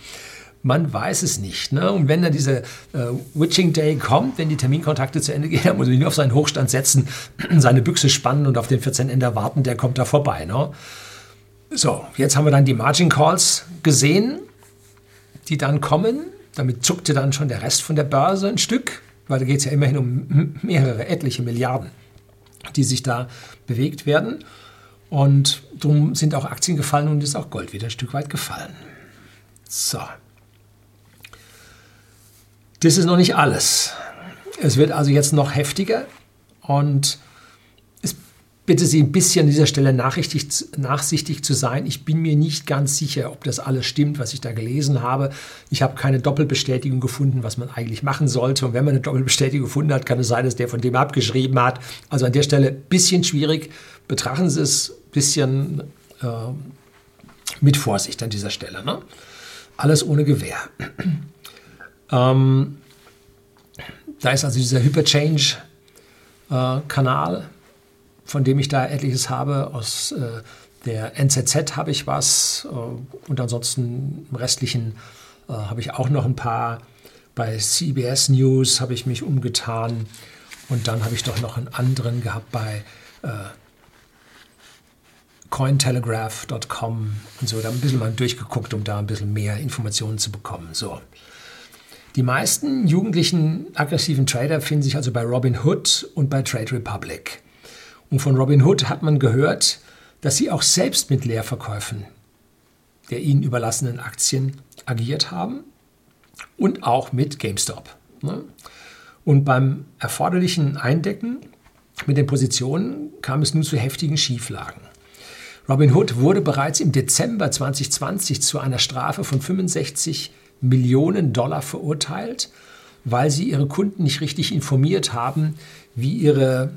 Man weiß es nicht. Ne? Und wenn dann dieser äh, Witching Day kommt, wenn die Terminkontakte zu Ende gehen, dann muss man nur auf seinen Hochstand setzen, seine Büchse spannen und auf den 14 Ender warten, der kommt da vorbei. Ne? So, jetzt haben wir dann die Margin Calls gesehen, die dann kommen. Damit zuckte dann schon der Rest von der Börse ein Stück, weil da geht es ja immerhin um mehrere, etliche Milliarden die sich da bewegt werden. Und darum sind auch Aktien gefallen und ist auch Gold wieder ein Stück weit gefallen. So. Das ist noch nicht alles. Es wird also jetzt noch heftiger und bitte Sie ein bisschen an dieser Stelle nachsichtig zu sein. Ich bin mir nicht ganz sicher, ob das alles stimmt, was ich da gelesen habe. Ich habe keine Doppelbestätigung gefunden, was man eigentlich machen sollte. Und wenn man eine Doppelbestätigung gefunden hat, kann es sein, dass der von dem abgeschrieben hat. Also an der Stelle ein bisschen schwierig. Betrachten Sie es ein bisschen äh, mit Vorsicht an dieser Stelle. Ne? Alles ohne Gewähr. ähm, da ist also dieser Hyperchange-Kanal. Von dem ich da etliches habe. Aus äh, der NZZ habe ich was äh, und ansonsten im restlichen äh, habe ich auch noch ein paar. Bei CBS News habe ich mich umgetan und dann habe ich doch noch einen anderen gehabt bei äh, cointelegraph.com und so. Da ein bisschen mal durchgeguckt, um da ein bisschen mehr Informationen zu bekommen. So. Die meisten jugendlichen aggressiven Trader finden sich also bei Robinhood und bei Trade Republic. Und von Robin Hood hat man gehört, dass sie auch selbst mit Leerverkäufen der ihnen überlassenen Aktien agiert haben und auch mit GameStop. Ne? Und beim erforderlichen Eindecken mit den Positionen kam es nun zu heftigen Schieflagen. Robinhood wurde bereits im Dezember 2020 zu einer Strafe von 65 Millionen Dollar verurteilt, weil sie ihre Kunden nicht richtig informiert haben, wie ihre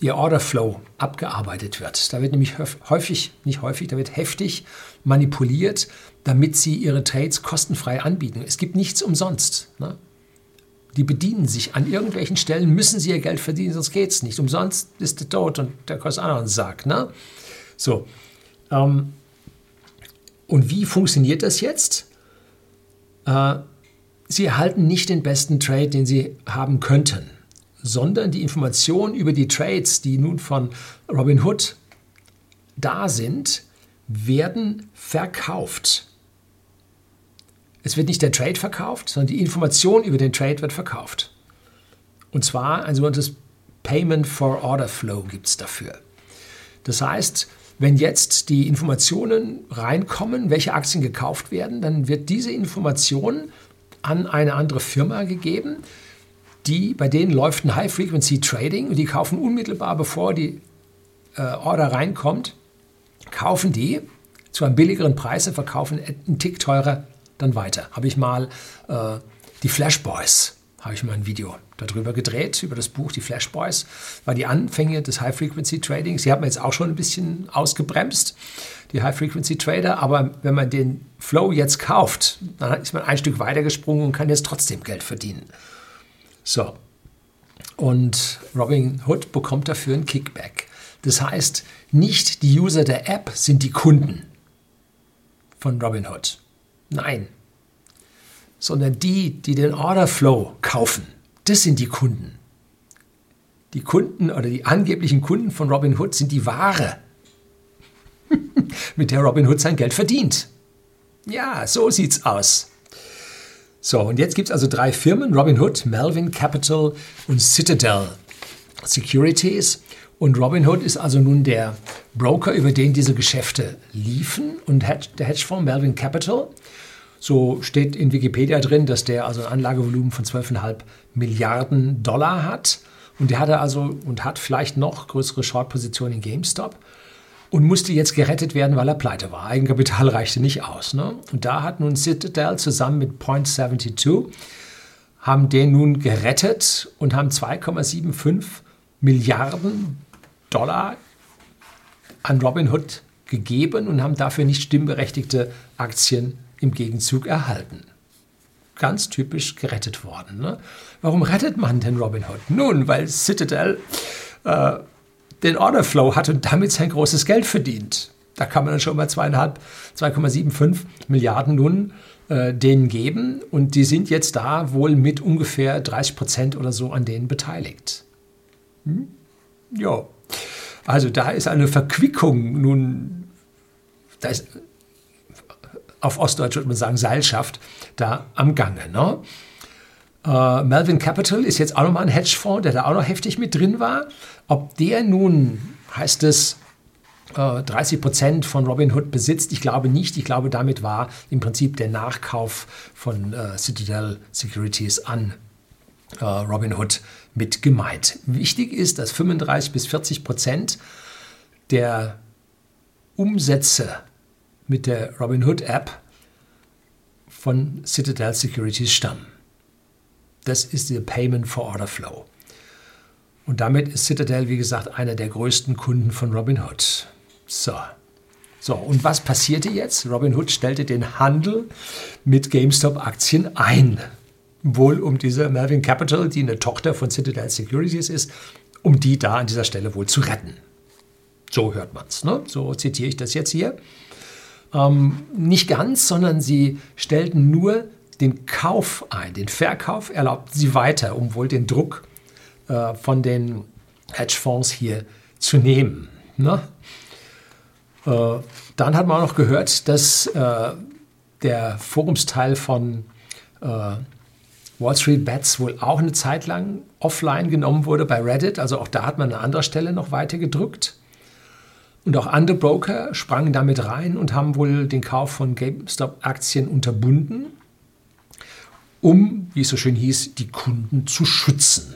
ihr Orderflow abgearbeitet wird. Da wird nämlich häufig, nicht häufig, da wird heftig manipuliert, damit sie ihre Trades kostenfrei anbieten. Es gibt nichts umsonst. Ne? Die bedienen sich an irgendwelchen Stellen, müssen sie ihr Geld verdienen, sonst geht es nicht. Umsonst ist der tot und der noch einen Sack. Ne? So. Ähm, und wie funktioniert das jetzt? Äh, sie erhalten nicht den besten Trade, den sie haben könnten sondern die Informationen über die Trades, die nun von Robinhood da sind, werden verkauft. Es wird nicht der Trade verkauft, sondern die Information über den Trade wird verkauft. Und zwar ein sogenanntes Payment for Order Flow gibt es dafür. Das heißt, wenn jetzt die Informationen reinkommen, welche Aktien gekauft werden, dann wird diese Information an eine andere Firma gegeben, die, bei denen läuft ein High-Frequency-Trading und die kaufen unmittelbar, bevor die äh, Order reinkommt, kaufen die zu einem billigeren Preis und verkaufen einen Tick teurer dann weiter. Habe ich mal äh, die Flash Boys, habe ich mal ein Video darüber gedreht, über das Buch Die Flash Boys, war die Anfänge des High-Frequency-Tradings. Die hat man jetzt auch schon ein bisschen ausgebremst, die High-Frequency-Trader, aber wenn man den Flow jetzt kauft, dann ist man ein Stück weiter gesprungen und kann jetzt trotzdem Geld verdienen. So. Und Robin Hood bekommt dafür ein Kickback. Das heißt, nicht die User der App sind die Kunden von Robinhood. Nein. Sondern die, die den Orderflow kaufen, das sind die Kunden. Die Kunden oder die angeblichen Kunden von Robinhood sind die Ware, mit der Robinhood sein Geld verdient. Ja, so sieht's aus. So, und jetzt gibt es also drei Firmen, Robinhood, Melvin Capital und Citadel Securities. Und Robinhood ist also nun der Broker, über den diese Geschäfte liefen. Und der Hedgefonds Melvin Capital, so steht in Wikipedia drin, dass der also ein Anlagevolumen von 12,5 Milliarden Dollar hat. Und der hatte also und hat vielleicht noch größere Short-Positionen in GameStop und musste jetzt gerettet werden, weil er pleite war. Eigenkapital reichte nicht aus. Ne? Und da hat nun Citadel zusammen mit Point72 haben den nun gerettet und haben 2,75 Milliarden Dollar an Robinhood gegeben und haben dafür nicht stimmberechtigte Aktien im Gegenzug erhalten. Ganz typisch gerettet worden. Ne? Warum rettet man denn Robinhood? Nun, weil Citadel äh, den Orderflow hat und damit sein großes Geld verdient. Da kann man dann schon mal 2,75 Milliarden nun äh, denen geben und die sind jetzt da wohl mit ungefähr 30 Prozent oder so an denen beteiligt. Hm? Ja, also da ist eine Verquickung nun, da ist auf Ostdeutsch würde man sagen Seilschaft da am Gange. Ne? Äh, Melvin Capital ist jetzt auch nochmal ein Hedgefonds, der da auch noch heftig mit drin war. Ob der nun, heißt es, 30 äh, Prozent von Robinhood besitzt. Ich glaube nicht. Ich glaube, damit war im Prinzip der Nachkauf von äh, Citadel Securities an äh, Robinhood mit gemeint. Wichtig ist, dass 35 bis 40 Prozent der Umsätze mit der Robinhood App von Citadel Securities stammen. Das ist der Payment for Order Flow. Und damit ist Citadel, wie gesagt, einer der größten Kunden von Robinhood. So. So, und was passierte jetzt? Robinhood stellte den Handel mit GameStop-Aktien ein. Wohl um diese Melvin Capital, die eine Tochter von Citadel Securities ist, um die da an dieser Stelle wohl zu retten. So hört man es. Ne? So zitiere ich das jetzt hier. Ähm, nicht ganz, sondern sie stellten nur den Kauf ein. Den Verkauf erlaubten sie weiter, um wohl den Druck äh, von den Hedgefonds hier zu nehmen. Ne? Äh, dann hat man auch noch gehört, dass äh, der Forumsteil von äh, Wall Street Bets wohl auch eine Zeit lang offline genommen wurde bei Reddit. Also auch da hat man an anderer Stelle noch weiter gedrückt. Und auch andere Broker sprangen damit rein und haben wohl den Kauf von GameStop-Aktien unterbunden um, wie es so schön hieß, die Kunden zu schützen.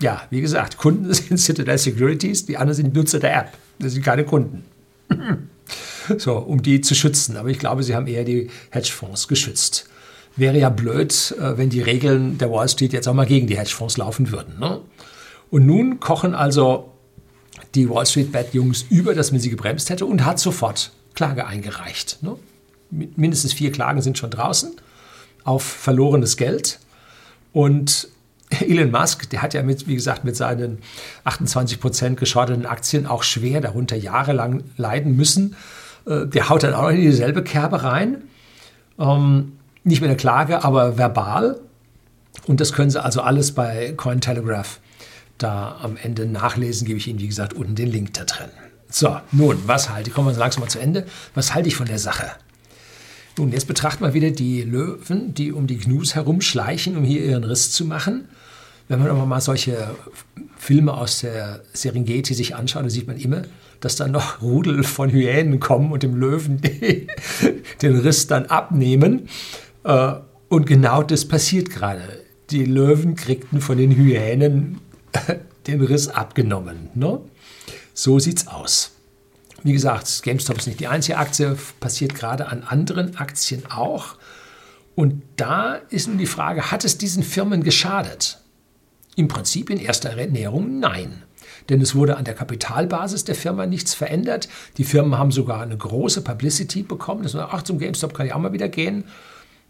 Ja, wie gesagt, Kunden sind Citadel Securities, die anderen sind Nutzer der App. Das sind keine Kunden. so, um die zu schützen. Aber ich glaube, sie haben eher die Hedgefonds geschützt. Wäre ja blöd, äh, wenn die Regeln der Wall Street jetzt auch mal gegen die Hedgefonds laufen würden. Ne? Und nun kochen also die Wall Street Bad Jungs über, dass man sie gebremst hätte und hat sofort Klage eingereicht. Ne? Mindestens vier Klagen sind schon draußen auf verlorenes Geld. Und Elon Musk, der hat ja mit, wie gesagt, mit seinen 28 Prozent geschorteten Aktien auch schwer darunter jahrelang leiden müssen. Äh, der haut dann auch in dieselbe Kerbe rein. Ähm, nicht mit einer Klage, aber verbal. Und das können Sie also alles bei Cointelegraph da am Ende nachlesen, gebe ich Ihnen, wie gesagt, unten den Link da drin. So, nun, was halte ich? Kommen wir langsam mal zu Ende. Was halte ich von der Sache? Nun, jetzt betrachten wir wieder die Löwen, die um die Gnus herumschleichen, um hier ihren Riss zu machen. Wenn man aber mal solche Filme aus der Serengeti sich anschaut, dann sieht man immer, dass da noch Rudel von Hyänen kommen und dem Löwen den Riss dann abnehmen. Äh, und genau das passiert gerade. Die Löwen kriegten von den Hyänen den Riss abgenommen. Ne? So sieht's aus. Wie gesagt, GameStop ist nicht die einzige Aktie, passiert gerade an anderen Aktien auch. Und da ist nun die Frage, hat es diesen Firmen geschadet? Im Prinzip in erster Ernährung nein. Denn es wurde an der Kapitalbasis der Firma nichts verändert. Die Firmen haben sogar eine große Publicity bekommen. Das war, ach, zum GameStop kann ich auch mal wieder gehen.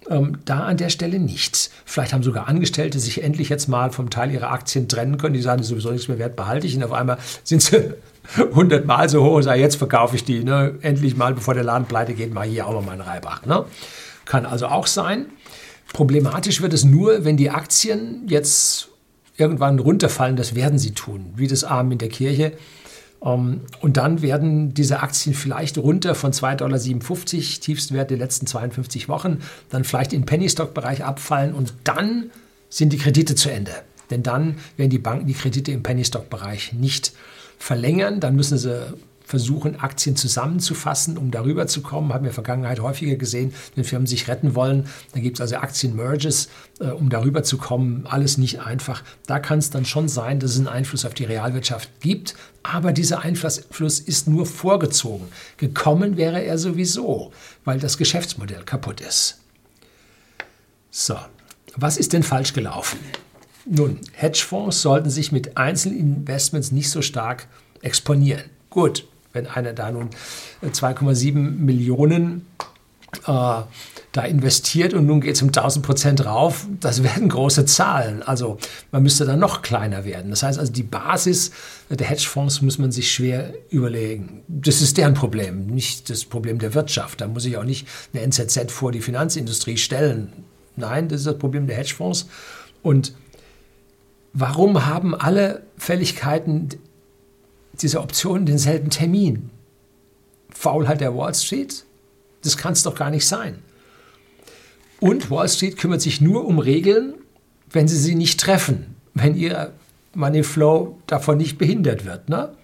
Ähm, da an der Stelle nichts. Vielleicht haben sogar Angestellte sich endlich jetzt mal vom Teil ihrer Aktien trennen können. Die sagen, ist sowieso nichts mehr wert, behalte ich. Und auf einmal sind sie hundertmal so hoch und sagen, jetzt verkaufe ich die. Ne? Endlich mal, bevor der Laden pleite geht, mal hier auch mal meinen Reibach. Ne? Kann also auch sein. Problematisch wird es nur, wenn die Aktien jetzt irgendwann runterfallen. Das werden sie tun, wie das Arm in der Kirche. Ähm, und dann werden diese Aktien vielleicht runter von 2,57 Dollar, Tiefstwert der letzten 52 Wochen, dann vielleicht in Penny-Stock-Bereich abfallen und dann sind die Kredite zu Ende. Denn dann werden die Banken die Kredite im Penny-Stock-Bereich nicht verlängern. Dann müssen sie versuchen, Aktien zusammenzufassen, um darüber zu kommen. Haben wir in der Vergangenheit häufiger gesehen, wenn Firmen sich retten wollen. Dann gibt es also Aktien-Merges, äh, um darüber zu kommen. Alles nicht einfach. Da kann es dann schon sein, dass es einen Einfluss auf die Realwirtschaft gibt. Aber dieser Einfluss ist nur vorgezogen. Gekommen wäre er sowieso, weil das Geschäftsmodell kaputt ist. So, was ist denn falsch gelaufen? Nun, Hedgefonds sollten sich mit Einzelinvestments nicht so stark exponieren. Gut, wenn einer da nun 2,7 Millionen äh, da investiert und nun geht es um 1000 Prozent rauf, das werden große Zahlen. Also man müsste dann noch kleiner werden. Das heißt also, die Basis der Hedgefonds muss man sich schwer überlegen. Das ist deren Problem, nicht das Problem der Wirtschaft. Da muss ich auch nicht eine NZZ vor die Finanzindustrie stellen. Nein, das ist das Problem der Hedgefonds. Und warum haben alle Fälligkeiten dieser Optionen denselben Termin? Faulheit der Wall Street? Das kann es doch gar nicht sein. Und Wall Street kümmert sich nur um Regeln, wenn sie sie nicht treffen, wenn ihr Money Flow davon nicht behindert wird. Ne?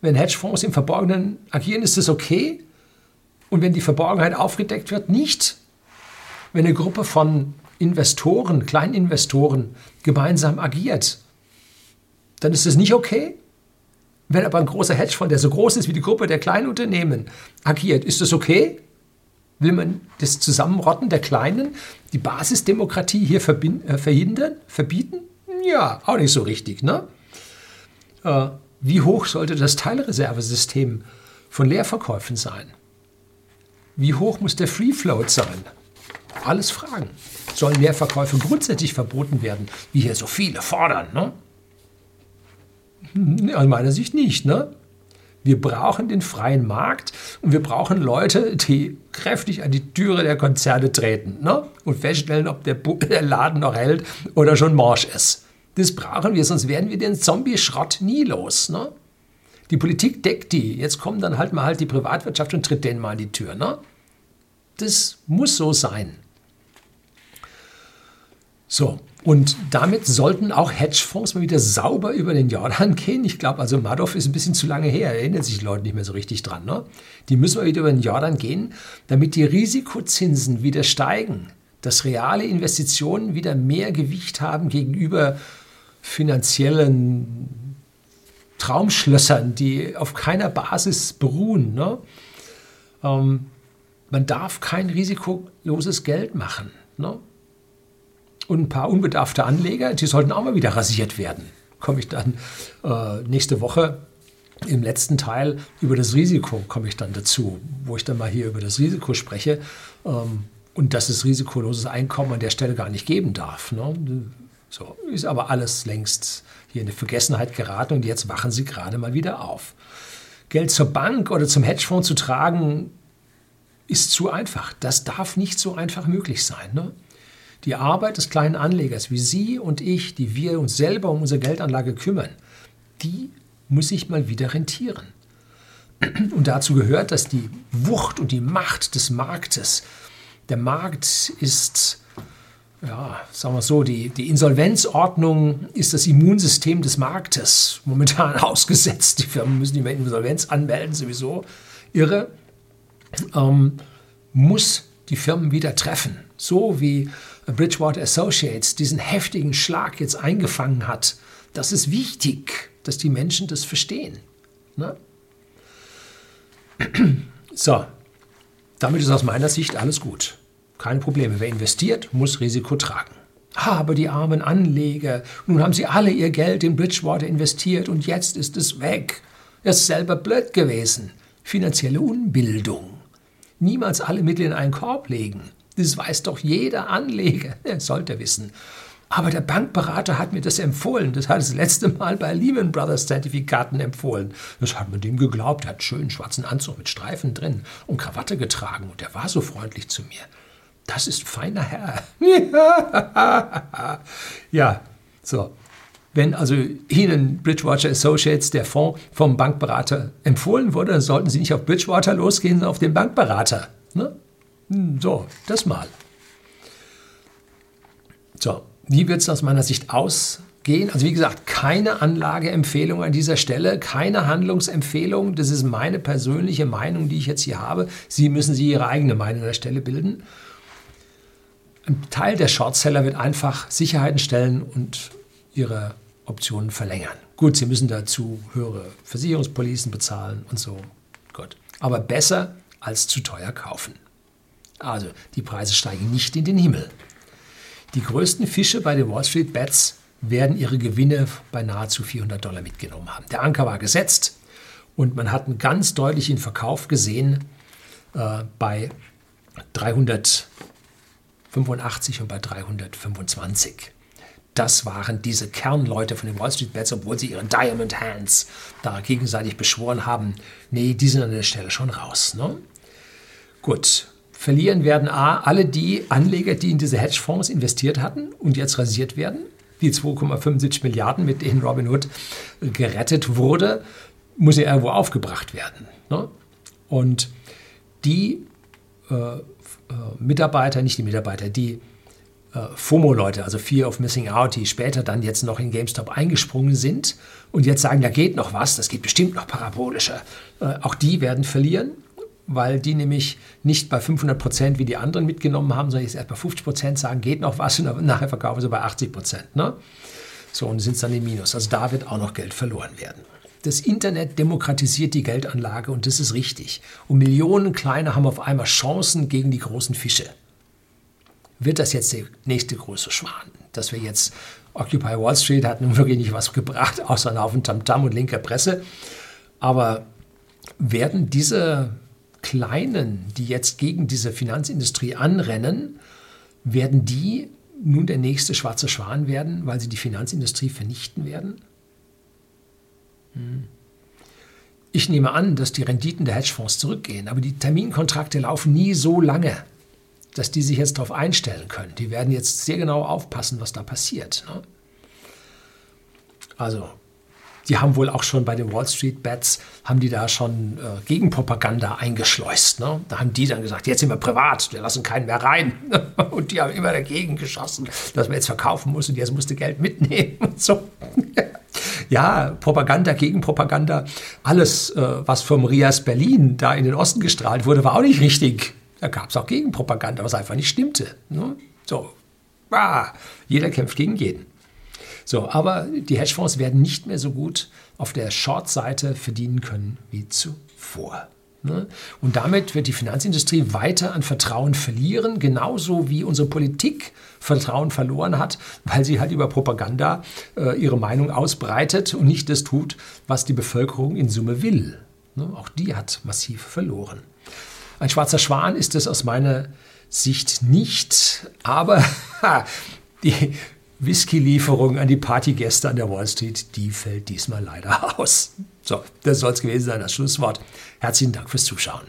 Wenn Hedgefonds im Verborgenen agieren, ist das okay. Und wenn die Verborgenheit aufgedeckt wird, nicht. Wenn eine Gruppe von Investoren, Kleininvestoren gemeinsam agiert, dann ist das nicht okay. Wenn aber ein großer Hedgefonds, der so groß ist wie die Gruppe der kleinen Unternehmen, agiert, ist das okay? Will man das Zusammenrotten der Kleinen, die Basisdemokratie hier äh, verhindern, verbieten? Ja, auch nicht so richtig. Ne? Äh, wie hoch sollte das Teilreservesystem von Leerverkäufen sein? Wie hoch muss der Free Float sein? Alles Fragen. Sollen Leerverkäufe grundsätzlich verboten werden, wie hier so viele fordern? Ne? Aus meiner Sicht nicht. Ne? Wir brauchen den freien Markt und wir brauchen Leute, die kräftig an die Türe der Konzerne treten ne? und feststellen, ob der, der Laden noch hält oder schon morsch ist. Das brauchen wir, sonst werden wir den Zombie-Schrott nie los. Ne? Die Politik deckt die. Jetzt kommt dann halt mal halt die Privatwirtschaft und tritt denen mal an die Tür. Ne? Das muss so sein. So, und damit sollten auch Hedgefonds mal wieder sauber über den Jordan gehen. Ich glaube, also Madoff ist ein bisschen zu lange her, erinnert sich die Leute nicht mehr so richtig dran. Ne? Die müssen mal wieder über den Jordan gehen, damit die Risikozinsen wieder steigen, dass reale Investitionen wieder mehr Gewicht haben gegenüber finanziellen Traumschlössern, die auf keiner Basis beruhen. Ne? Ähm, man darf kein risikoloses Geld machen. Ne? Und ein paar unbedarfte Anleger, die sollten auch mal wieder rasiert werden. komme ich dann äh, nächste Woche im letzten Teil über das Risiko komme ich dann dazu, wo ich dann mal hier über das Risiko spreche ähm, und dass es risikoloses Einkommen an der Stelle gar nicht geben darf. Ne? So ist aber alles längst hier in die Vergessenheit geraten und jetzt wachen sie gerade mal wieder auf. Geld zur Bank oder zum Hedgefonds zu tragen, ist zu einfach. Das darf nicht so einfach möglich sein. Ne? Die Arbeit des kleinen Anlegers wie Sie und ich, die wir uns selber um unsere Geldanlage kümmern, die muss sich mal wieder rentieren. Und dazu gehört, dass die Wucht und die Macht des Marktes, der Markt ist, ja, sagen wir so, die, die Insolvenzordnung ist das Immunsystem des Marktes momentan ausgesetzt. Die Firmen müssen mehr Insolvenz anmelden, sowieso irre ähm, muss die Firmen wieder treffen. So wie Bridgewater Associates diesen heftigen Schlag jetzt eingefangen hat. Das ist wichtig, dass die Menschen das verstehen. Ne? So, damit ist aus meiner Sicht alles gut. Keine Probleme. Wer investiert, muss Risiko tragen. Aber die armen Anleger, nun haben sie alle ihr Geld in Bridgewater investiert und jetzt ist es weg. Er ist selber blöd gewesen. Finanzielle Unbildung niemals alle Mittel in einen Korb legen. Das weiß doch jeder Anleger, der sollte wissen. Aber der Bankberater hat mir das empfohlen. Das hat das letzte Mal bei Lehman Brothers Zertifikaten empfohlen. Das hat man dem geglaubt. Er hat einen schönen schwarzen Anzug mit Streifen drin und Krawatte getragen und er war so freundlich zu mir. Das ist feiner Herr. ja, so. Wenn also Ihnen Bridgewater Associates, der Fonds, vom Bankberater empfohlen wurde, dann sollten Sie nicht auf Bridgewater losgehen, sondern auf den Bankberater. Ne? Hm, so, das mal. So, wie wird es aus meiner Sicht ausgehen? Also wie gesagt, keine Anlageempfehlung an dieser Stelle, keine Handlungsempfehlung. Das ist meine persönliche Meinung, die ich jetzt hier habe. Sie müssen Sie Ihre eigene Meinung an der Stelle bilden. Ein Teil der Shortseller wird einfach Sicherheiten stellen und ihre Optionen verlängern. Gut, sie müssen dazu höhere Versicherungspolicen bezahlen und so. Gut. Aber besser als zu teuer kaufen. Also, die Preise steigen nicht in den Himmel. Die größten Fische bei den Wall Street Bets werden ihre Gewinne bei nahezu 400 Dollar mitgenommen haben. Der Anker war gesetzt und man hat einen ganz deutlichen Verkauf gesehen äh, bei 385 und bei 325 das waren diese Kernleute von den Wall Street Bets, obwohl sie ihre Diamond Hands da gegenseitig beschworen haben. Nee, die sind an der Stelle schon raus. Ne? Gut, verlieren werden A, alle die Anleger, die in diese Hedgefonds investiert hatten und jetzt rasiert werden. Die 2,75 Milliarden, mit denen Robinhood gerettet wurde, muss ja irgendwo aufgebracht werden. Ne? Und die äh, äh, Mitarbeiter, nicht die Mitarbeiter, die äh, FOMO-Leute, also Fear of Missing Out, die später dann jetzt noch in GameStop eingesprungen sind und jetzt sagen, da geht noch was, das geht bestimmt noch parabolischer. Äh, auch die werden verlieren, weil die nämlich nicht bei 500 Prozent wie die anderen mitgenommen haben, sondern jetzt erst bei 50 Prozent sagen, geht noch was und nachher verkaufen sie bei 80 Prozent. Ne? So, und sind dann im Minus. Also da wird auch noch Geld verloren werden. Das Internet demokratisiert die Geldanlage und das ist richtig. Und Millionen Kleine haben auf einmal Chancen gegen die großen Fische wird das jetzt der nächste große Schwan. Dass wir jetzt Occupy Wall Street hat nun wirklich nicht was gebracht, außer ein Haufen Tamtam und linker Presse. Aber werden diese Kleinen, die jetzt gegen diese Finanzindustrie anrennen, werden die nun der nächste schwarze Schwan werden, weil sie die Finanzindustrie vernichten werden? Hm. Ich nehme an, dass die Renditen der Hedgefonds zurückgehen, aber die Terminkontrakte laufen nie so lange dass die sich jetzt darauf einstellen können. Die werden jetzt sehr genau aufpassen, was da passiert. Ne? Also, die haben wohl auch schon bei den Wall Street Bets, haben die da schon äh, Gegenpropaganda eingeschleust. Ne? Da haben die dann gesagt, jetzt sind wir privat, wir lassen keinen mehr rein. und die haben immer dagegen geschossen, dass man jetzt verkaufen muss und jetzt musste Geld mitnehmen und so. ja, Propaganda, Gegenpropaganda, alles, äh, was vom Rias Berlin da in den Osten gestrahlt wurde, war auch nicht richtig. Da gab es auch Gegenpropaganda, was einfach nicht stimmte. Ne? So, ah, jeder kämpft gegen jeden. So, aber die Hedgefonds werden nicht mehr so gut auf der Short-Seite verdienen können wie zuvor. Ne? Und damit wird die Finanzindustrie weiter an Vertrauen verlieren, genauso wie unsere Politik Vertrauen verloren hat, weil sie halt über Propaganda äh, ihre Meinung ausbreitet und nicht das tut, was die Bevölkerung in Summe will. Ne? Auch die hat massiv verloren. Ein schwarzer Schwan ist es aus meiner Sicht nicht, aber die Whisky-Lieferung an die Partygäste an der Wall Street, die fällt diesmal leider aus. So, das soll es gewesen sein, das Schlusswort. Herzlichen Dank fürs Zuschauen.